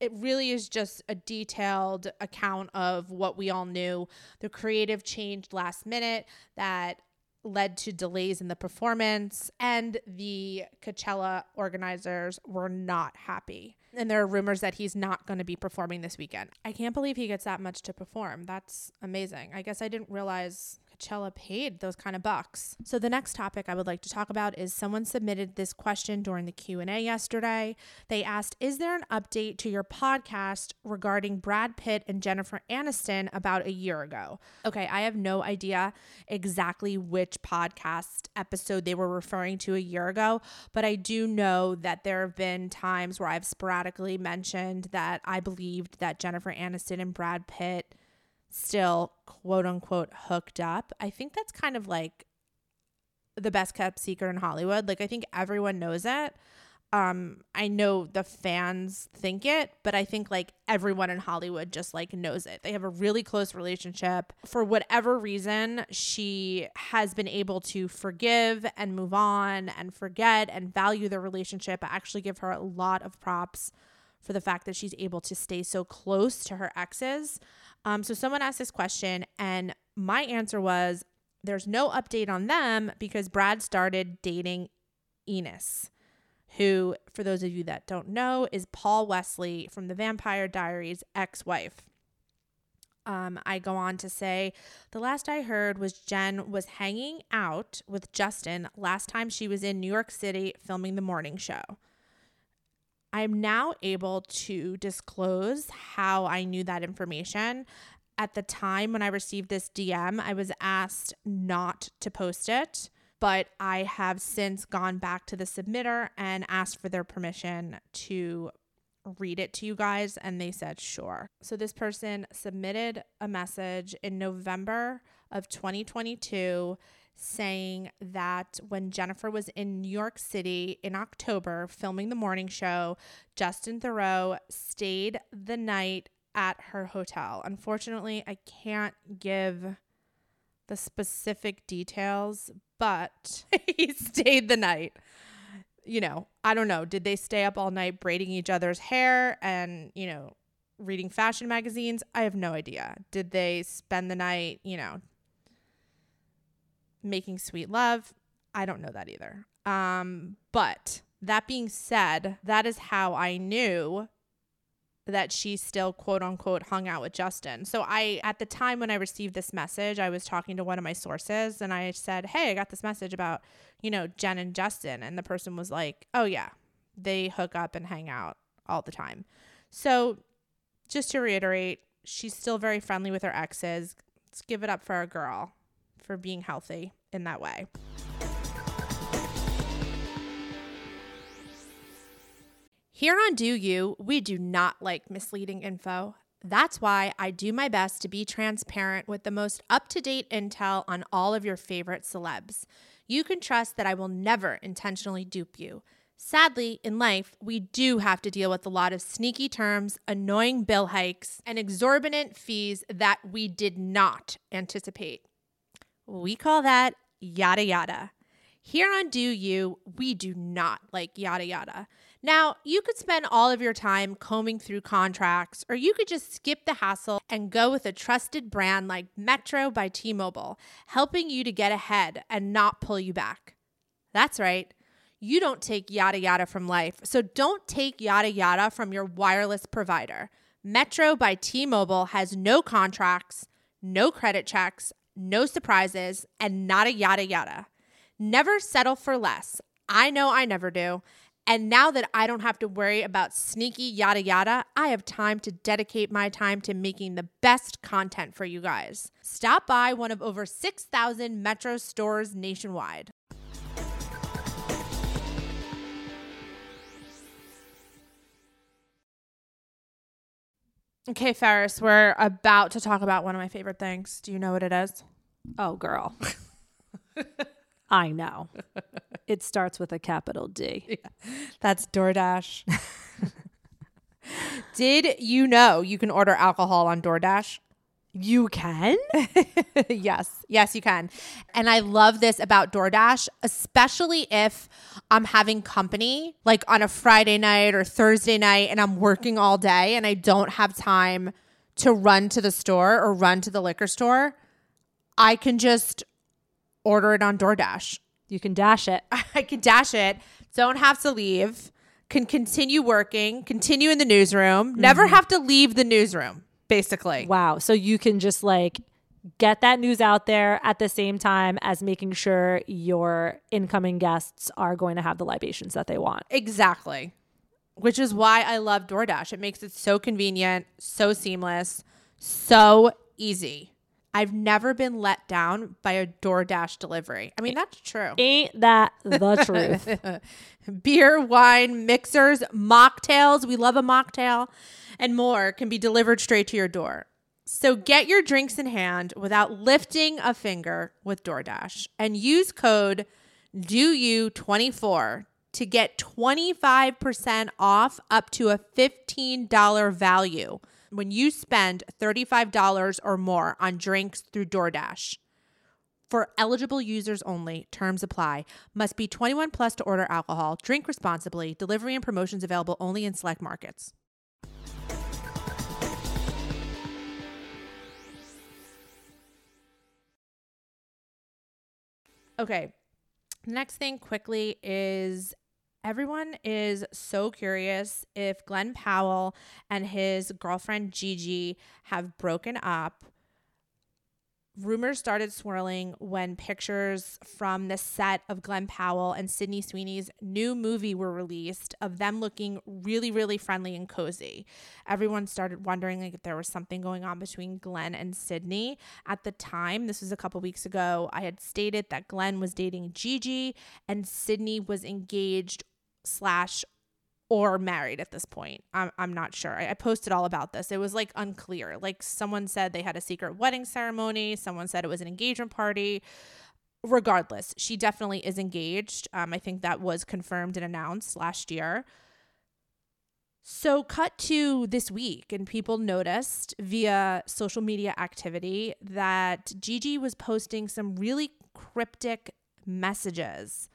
it really is just a detailed account of what we all knew. The creative changed last minute, that led to delays in the performance, and the Coachella organizers were not happy. And there are rumors that he's not going to be performing this weekend. I can't believe he gets that much to perform. That's amazing. I guess I didn't realize Coachella paid those kind of bucks. So the next topic I would like to talk about is someone submitted this question during the Q&A yesterday. They asked, "Is there an update to your podcast regarding Brad Pitt and Jennifer Aniston about a year ago?" Okay, I have no idea exactly which podcast episode they were referring to a year ago, but I do know that there have been times where I've sporadically mentioned that I believed that Jennifer Aniston and Brad Pitt still quote unquote hooked up. I think that's kind of like the best kept secret in Hollywood. Like I think everyone knows it. Um I know the fans think it, but I think like everyone in Hollywood just like knows it. They have a really close relationship. For whatever reason, she has been able to forgive and move on and forget and value the relationship. I actually give her a lot of props for the fact that she's able to stay so close to her exes. Um, so someone asked this question, and my answer was there's no update on them because Brad started dating Ines, who, for those of you that don't know, is Paul Wesley from the Vampire Diaries ex wife. Um, I go on to say the last I heard was Jen was hanging out with Justin last time she was in New York City filming the morning show. I'm now able to disclose how I knew that information. At the time when I received this DM, I was asked not to post it, but I have since gone back to the submitter and asked for their permission to read it to you guys, and they said sure. So this person submitted a message in November of 2022 saying that when Jennifer was in New York City in October filming the morning show, Justin Theroux stayed the night at her hotel. Unfortunately, I can't give the specific details, but he stayed the night. You know, I don't know. Did they stay up all night braiding each other's hair and, you know, reading fashion magazines? I have no idea. Did they spend the night, you know, making sweet love. I don't know that either. Um, but that being said, that is how I knew that she still quote unquote hung out with Justin. So I at the time when I received this message, I was talking to one of my sources and I said, "Hey, I got this message about, you know, Jen and Justin." And the person was like, "Oh yeah, they hook up and hang out all the time." So just to reiterate, she's still very friendly with her exes. Let's give it up for our girl for being healthy in that way. Here on Deux U, we do not like misleading info. That's why I do my best to be transparent with the most up to date intel on all of your favorite celebs. You can trust that I will never intentionally dupe you. Sadly, in life, we do have to deal with a lot of sneaky terms, annoying bill hikes, and exorbitant fees that we did not anticipate. We call that yada yada. Here on Deux U, we do not like yada yada. Now, you could spend all of your time combing through contracts, or you could just skip the hassle and go with a trusted brand like Metro by T Mobile, helping you to get ahead and not pull you back. That's right. You don't take yada yada from life, so don't take yada yada from your wireless provider. Metro by T Mobile has no contracts, no credit checks, no surprises, and not a yada yada. Never settle for less. I know I never do. And now that I don't have to worry about sneaky yada yada, I have time to dedicate my time to making the best content for you guys. Stop by one of over 6,000 Metro stores nationwide. Okay, Ferris, we're about to talk about one of my favorite things. Do you know what it is? Oh, girl. I know. It starts with a capital D. Yeah, that's DoorDash. Did you know you can order alcohol on DoorDash? You can? yes. Yes, you can. And I love this about DoorDash, especially if I'm having company like on a Friday night or Thursday night and I'm working all day and I don't have time to run to the store or run to the liquor store. I can just order it on DoorDash. You can dash it. I can dash it, don't have to leave, can continue working, continue in the newsroom, never mm-hmm. have to leave the newsroom, basically. Wow. So you can just like get that news out there at the same time as making sure your incoming guests are going to have the libations that they want. Exactly. Which is why I love DoorDash. It makes it so convenient, so seamless, so easy. I've never been let down by a DoorDash delivery. I mean, that's true. Ain't that the truth? Beer, wine, mixers, mocktails, we love a mocktail, and more can be delivered straight to your door. So get your drinks in hand without lifting a finger with DoorDash and use code DOYOU24 to get 25% off up to a $15 value when you spend $35 or more on drinks through DoorDash. For eligible users only, terms apply. Must be 21 plus to order alcohol. Drink responsibly. Delivery and promotions available only in select markets. Okay. Next thing quickly is everyone is so curious if Glen Powell and his girlfriend Gigi have broken up. Rumors started swirling when pictures from the set of Glen Powell and Sydney Sweeney's new movie were released of them looking really, really friendly and cozy. Everyone started wondering like if there was something going on between Glen and Sydney. At the time, this was a couple weeks ago, I had stated that Glen was dating Gigi and Sydney was engaged slash or married at this point. I'm, I'm not sure. I, I posted all about this. It was like unclear. Like someone said they had a secret wedding ceremony, someone said it was an engagement party. Regardless, she definitely is engaged. Um, I think that was confirmed and announced last year. So, cut to this week, and people noticed via social media activity that Gigi was posting some really cryptic messages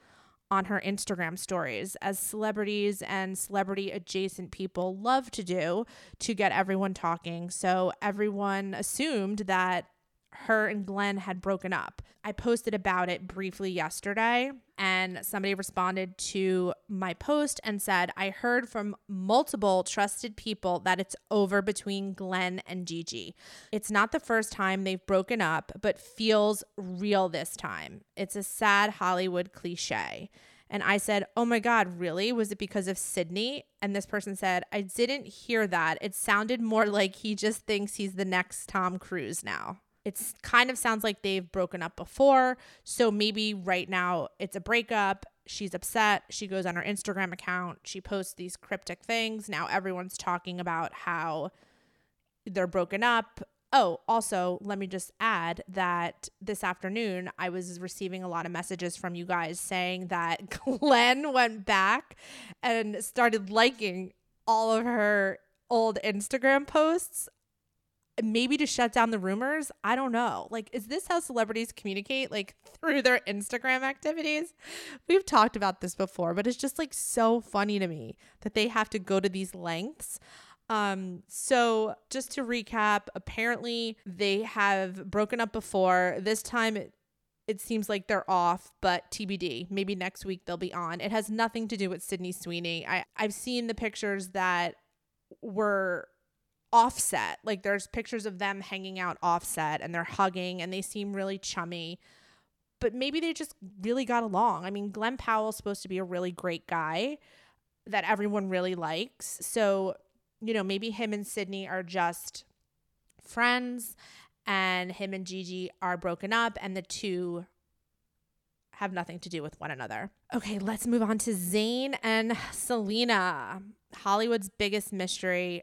on her Instagram stories, as celebrities and celebrity adjacent people love to do to get everyone talking. So everyone assumed that her and Glen had broken up. I posted about it briefly yesterday, and somebody responded to my post and said, I heard from multiple trusted people that it's over between Glen and Gigi. It's not the first time they've broken up, but feels real this time. It's a sad Hollywood cliche. And I said, Oh my God, really? Was it because of Sydney? And this person said, I didn't hear that. It sounded more like he just thinks he's the next Tom Cruise now. It's kind of sounds like they've broken up before. So maybe right now it's a breakup. She's upset. She goes on her Instagram account. She posts these cryptic things. Now everyone's talking about how they're broken up. Oh, also, let me just add that this afternoon I was receiving a lot of messages from you guys saying that Glen went back and started liking all of her old Instagram posts. Maybe to shut down the rumors. I don't know. Like, is this how celebrities communicate? Like, through their Instagram activities? We've talked about this before, but it's just like so funny to me that they have to go to these lengths. Um, so just to recap, apparently they have broken up before. This time it, it seems like they're off, but TBD. Maybe next week they'll be on. It has nothing to do with Sydney Sweeney. I, I've seen the pictures that were offset. Like there's pictures of them hanging out offset and they're hugging and they seem really chummy. But maybe they just really got along. I mean, Glen Powell's supposed to be a really great guy that everyone really likes. So you know, maybe him and Sydney are just friends and him and Gigi are broken up and the two have nothing to do with one another. Okay, let's move on to Zayn and Selena, Hollywood's biggest mystery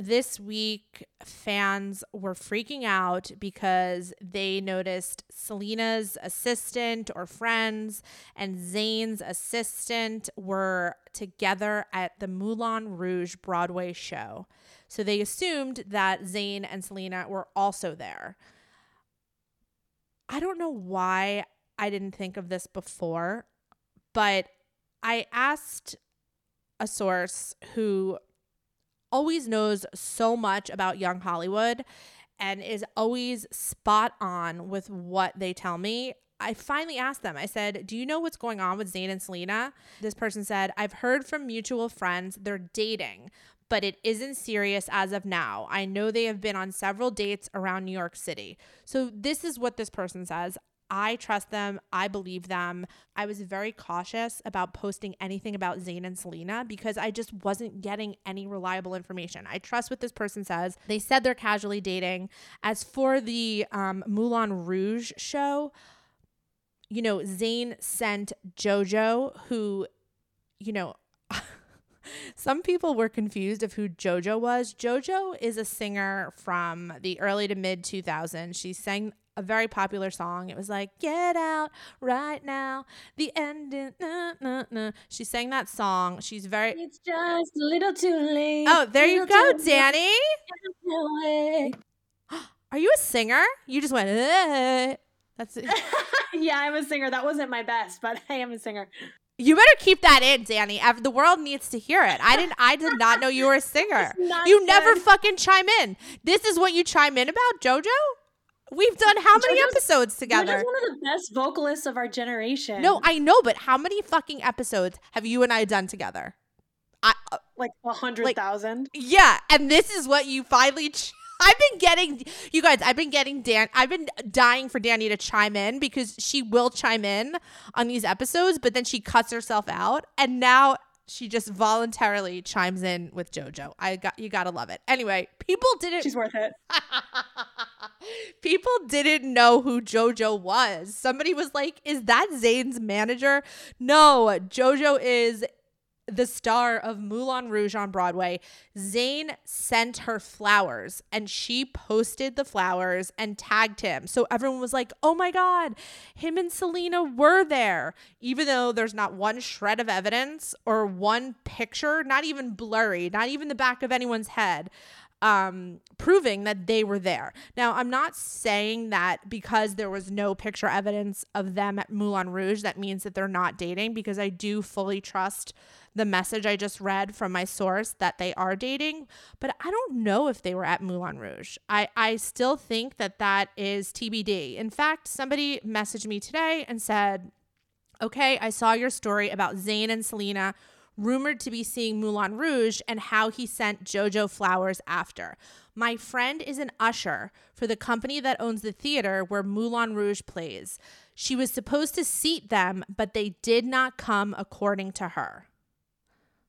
this week, fans were freaking out because they noticed Selena's assistant or friends and Zayn's assistant were together at the Moulin Rouge Broadway show. So they assumed that Zayn and Selena were also there. I don't know why I didn't think of this before, but I asked a source who always knows so much about young Hollywood and is always spot on with what they tell me. I finally asked them, I said, Do you know what's going on with Zayn and Selena? This person said, I've heard from mutual friends they're dating, but it isn't serious as of now. I know they have been on several dates around New York City. So this is what this person says. I trust them. I believe them. I was very cautious about posting anything about Zayn and Selena because I just wasn't getting any reliable information. I trust what this person says. They said they're casually dating. As for the um, Moulin Rouge show, you know, Zayn sent JoJo, who, you know, some people were confused of who JoJo was. JoJo is a singer from the early to mid 2000s. She sang a very popular song. It was like, Get Out Right Now, the ending. Nah, nah, nah. She sang that song. She's very. It's just a little too late. Oh, there you go, Danny. Are you a singer? You just went, "Eh." That's it. yeah, I'm a singer. That wasn't my best, but I am a singer. You better keep that in, Danny. The world needs to hear it. I didn't. I did not know you were a singer. You never fucking chime in. This is what you chime in about, JoJo. We've done how many JoJo's- episodes together? JoJo's one of the best vocalists of our generation. No, I know, but how many fucking episodes have you and I done together? I uh, like a hundred thousand. yeah, and this is what you finally. Ch- I've been getting you guys. I've been getting Dan. I've been dying for Danny to chime in because she will chime in on these episodes, but then she cuts herself out, and now she just voluntarily chimes in with JoJo. I got you. Gotta love it. Anyway, people didn't. She's worth it. People didn't know who JoJo was. Somebody was like, Is that Zayn's manager? No, JoJo is the star of Moulin Rouge on Broadway. Zayn sent her flowers and she posted the flowers and tagged him. So everyone was like, Oh my God, him and Selena were there. Even though there's not one shred of evidence or one picture, not even blurry, not even the back of anyone's head um, proving that they were there. Now, I'm not saying that because there was no picture evidence of them at Moulin Rouge, that means that they're not dating, because I do fully trust the message I just read from my source that they are dating. But I don't know if they were at Moulin Rouge. I, I still think that that is TBD. In fact, somebody messaged me today and said, Okay, I saw your story about Zayn and Selena rumored to be seeing Moulin Rouge and how he sent JoJo flowers after. My friend is an usher for the company that owns the theater where Moulin Rouge plays. She was supposed to seat them, but they did not come according to her.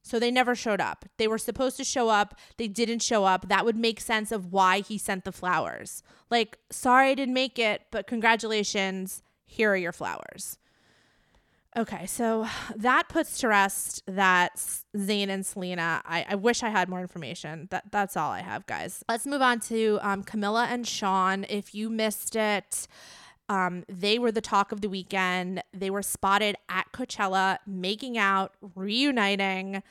So they never showed up. They were supposed to show up. They didn't show up. That would make sense of why he sent the flowers. Like, sorry I didn't make it, but congratulations. Here are your flowers. Okay, so that puts to rest that Zayn and Selena. I, I wish I had more information. That that's all I have, guys. Let's move on to um, Camilla and Shawn. If you missed it, um, they were the talk of the weekend. They were spotted at Coachella, making out, reuniting,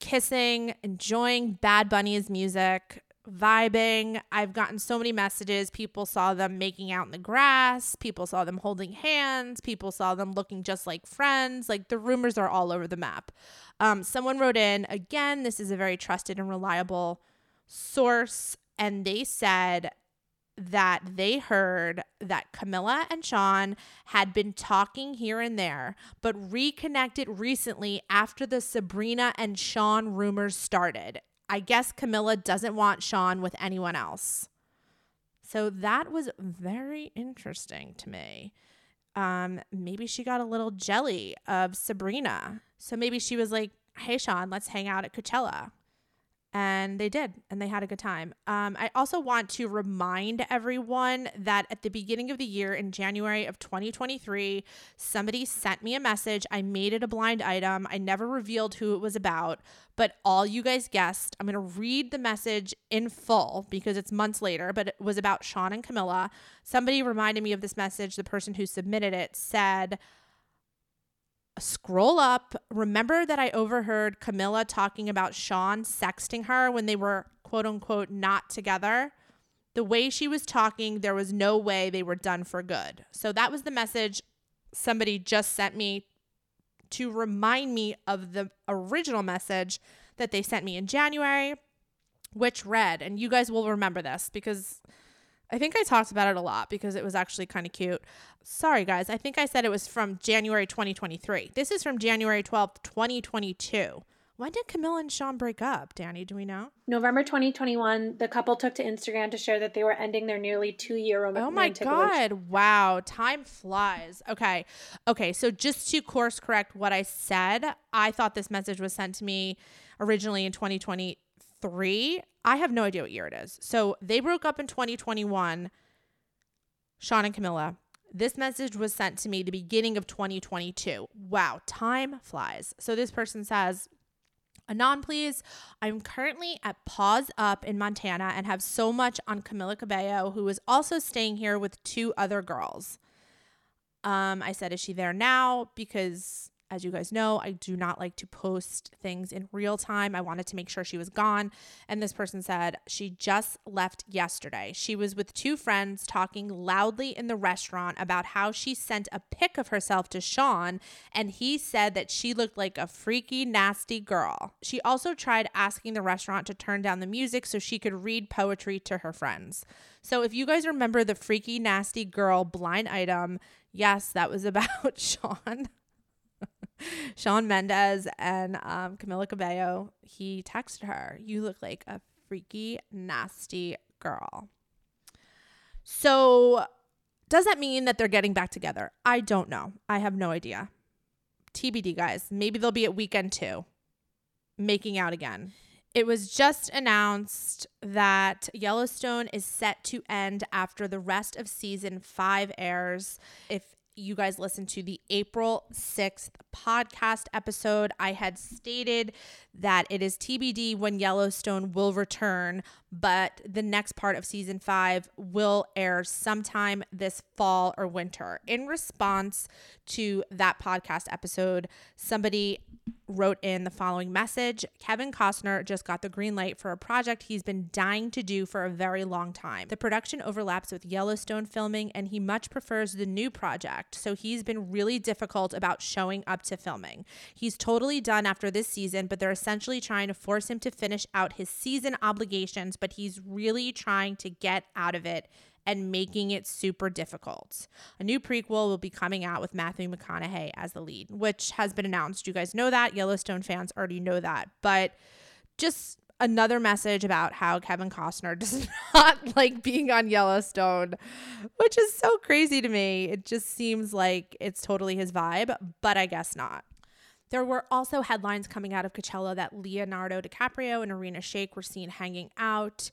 kissing, enjoying Bad Bunny's music vibing. I've gotten so many messages. People saw them making out in the grass. People saw them holding hands. People saw them looking just like friends. Like the rumors are all over the map. Um, someone wrote in again, this is a very trusted and reliable source, and they said that they heard that Camilla and Shawn had been talking here and there, but reconnected recently after the Sabrina and Shawn rumors started. I guess Camilla doesn't want Shawn with anyone else. So that was very interesting to me. Um, maybe she got a little jelly of Sabrina. So maybe she was like, hey, Shawn, let's hang out at Coachella. And they did, and they had a good time. Um, I also want to remind everyone that at the beginning of the year, in January of 2023, somebody sent me a message. I made it a blind item. I never revealed who it was about, but all you guys guessed. I'm going to read the message in full because it's months later, but it was about Shawn and Camilla. Somebody reminded me of this message. The person who submitted it said, scroll up. Remember that I overheard Camilla talking about Shawn sexting her when they were quote unquote not together. The way she was talking, there was no way they were done for good. So that was the message somebody just sent me to remind me of the original message that they sent me in January, which read, and you guys will remember this because I think I talked about it a lot because it was actually kind of cute. Sorry, guys. I think I said it was from January 2023. This is from January 12th, 2022. When did Camilla and Shawn break up, Danny? Do we know? November 2021, the couple took to Instagram to share that they were ending their nearly two year romantic Oh my God. Wow. Time flies. Okay. Okay. So, just to course correct what I said, I thought this message was sent to me originally in 2023. I have no idea what year it is. So, they broke up in 2021, Shawn and Camila. This message was sent to me the beginning of 2022. Wow, time flies. So this person says, Anon, please. I'm currently at Paws Up in Montana and have so much on Camila Cabello, who is also staying here with two other girls. Um, I said, Is she there now? Because as you guys know, I do not like to post things in real time. I wanted to make sure she was gone. And this person said she just left yesterday. She was with two friends talking loudly in the restaurant about how she sent a pic of herself to Shawn, and he said that she looked like a freaky, nasty girl. She also tried asking the restaurant to turn down the music so she could read poetry to her friends. So if you guys remember the freaky, nasty girl blind item, yes, that was about Shawn. Shawn Mendes and um, Camila Cabello, he texted her, You look like a freaky, nasty girl. So, does that mean that they're getting back together? I don't know. I have no idea. TBD, guys. Maybe they'll be at weekend two, making out again. It was just announced that Yellowstone is set to end after the rest of season five airs. If you guys listened to the April 6th podcast episode, I had stated that it is TBD when Yellowstone will return, but the next part of season five will air sometime this fall or winter. In response to that podcast episode, somebody wrote in the following message Kevin Costner just got the green light for a project he's been dying to do for a very long time. The production overlaps with Yellowstone filming, and he much prefers the new project, so he's been really difficult about showing up to filming. He's totally done after this season, but they're essentially trying to force him to finish out his season obligations, but he's really trying to get out of it and making it super difficult. A new prequel will be coming out with Matthew McConaughey as the lead, which has been announced. You guys know that. Yellowstone fans already know that. But just another message about how Kevin Costner does not like being on Yellowstone, which is so crazy to me. It just seems like it's totally his vibe, but I guess not. There were also headlines coming out of Coachella that Leonardo DiCaprio and Irina Shayk were seen hanging out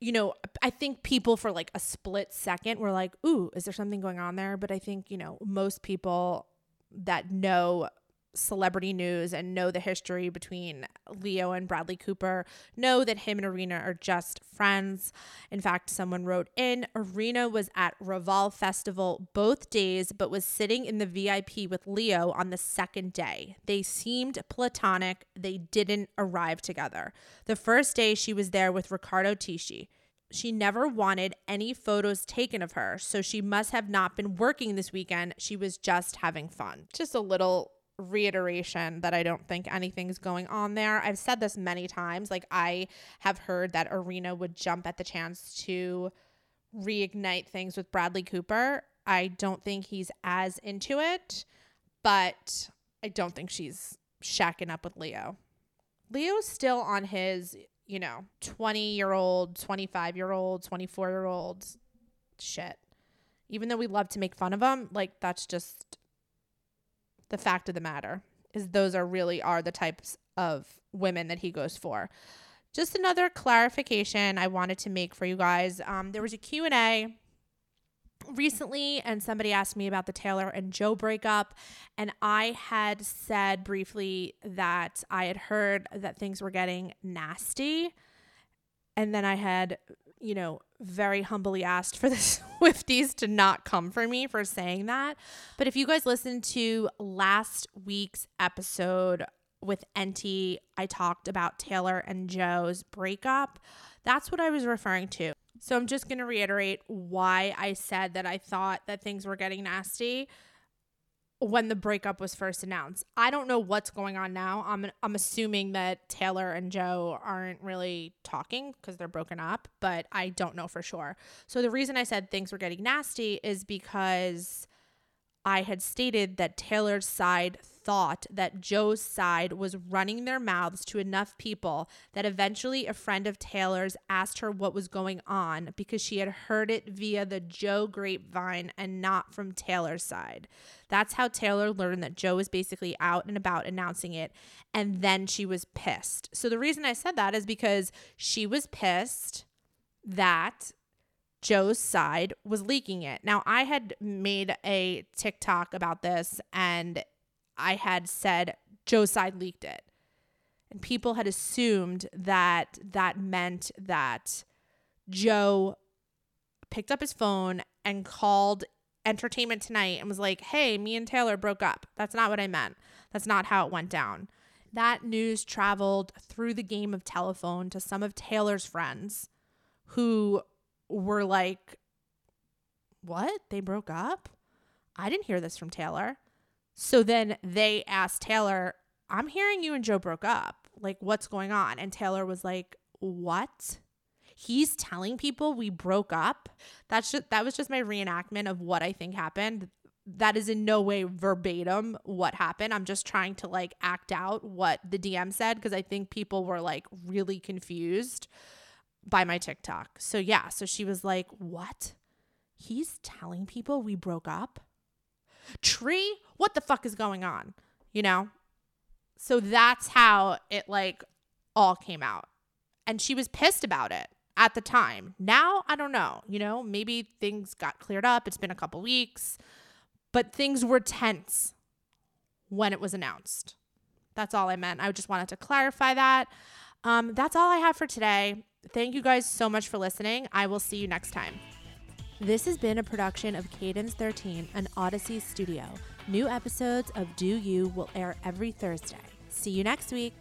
you know, I think people for like a split second were like, ooh, is there something going on there? But I think, you know, most people that know celebrity news and know the history between Leo and Bradley Cooper know that him and Irina are just friends. In fact, someone wrote in Irina was at Revolve Festival both days, but was sitting in the VIP with Leo on the second day. They seemed platonic. They didn't arrive together. The first day she was there with Riccardo Tisci. She never wanted any photos taken of her, so she must have not been working this weekend. She was just having fun. Just a little reiteration that I don't think anything's going on there. I've said this many times. Like, I have heard that Irina would jump at the chance to reignite things with Bradley Cooper. I don't think he's as into it, but I don't think she's shacking up with Leo. Leo's still on his, you know, 20 year old, 25 year old, 24 year old shit. Even though we love to make fun of him, like, that's just the fact of the matter is those are really are the types of women that he goes for. Just another clarification i wanted to make for you guys. Um, there was a q&a recently and somebody asked me about the taylor and joe breakup. And i had said briefly that i had heard that things were getting nasty. And then i had you know, very humbly asked for the Swifties to not come for me for saying that. But if you guys listened to last week's episode with Enty, I talked about Taylor and Joe's breakup. That's what I was referring to. So I'm just going to reiterate why I said that I thought that things were getting nasty. When the breakup was first announced. I don't know what's going on now. I'm I'm assuming that Taylor and Joe aren't really talking because they're broken up, but I don't know for sure. So the reason I said things were getting nasty is because I had stated that Taylor's side thought that Joe's side was running their mouths to enough people that eventually a friend of Taylor's asked her what was going on because she had heard it via the Joe grapevine and not from Taylor's side. That's how Taylor learned that Joe was basically out and about announcing it, and then she was pissed. So the reason I said that is because she was pissed that Joe's side was leaking it. Now, I had made a TikTok about this and I had said Joe's side leaked it. And people had assumed that that meant that Joe picked up his phone and called Entertainment Tonight and was like, hey, me and Taylor broke up. That's not what I meant. That's not how it went down. That news traveled through the game of telephone to some of Taylor's friends who were like, What? They broke up? I didn't hear this from Taylor. So then they asked Taylor, I'm hearing you and Joe broke up. Like, what's going on? And Taylor was like, What? He's telling people we broke up. That's just that was just my reenactment of what I think happened. That is in no way verbatim what happened. I'm just trying to like act out what the DM said because I think people were like really confused by my TikTok. So yeah, so she was like, "What? He's telling people we broke up?" Tree, what the fuck is going on? You know? So that's how it like all came out. And she was pissed about it at the time. Now, I don't know. You know, maybe things got cleared up. It's been a couple weeks, but things were tense when it was announced. That's all I meant. I just wanted to clarify that. Um, that's all I have for today. Thank you guys so much for listening. I will see you next time. This has been a production of Cadence 13, an Audacy studio. New episodes of Deux U will air every Thursday. See you next week.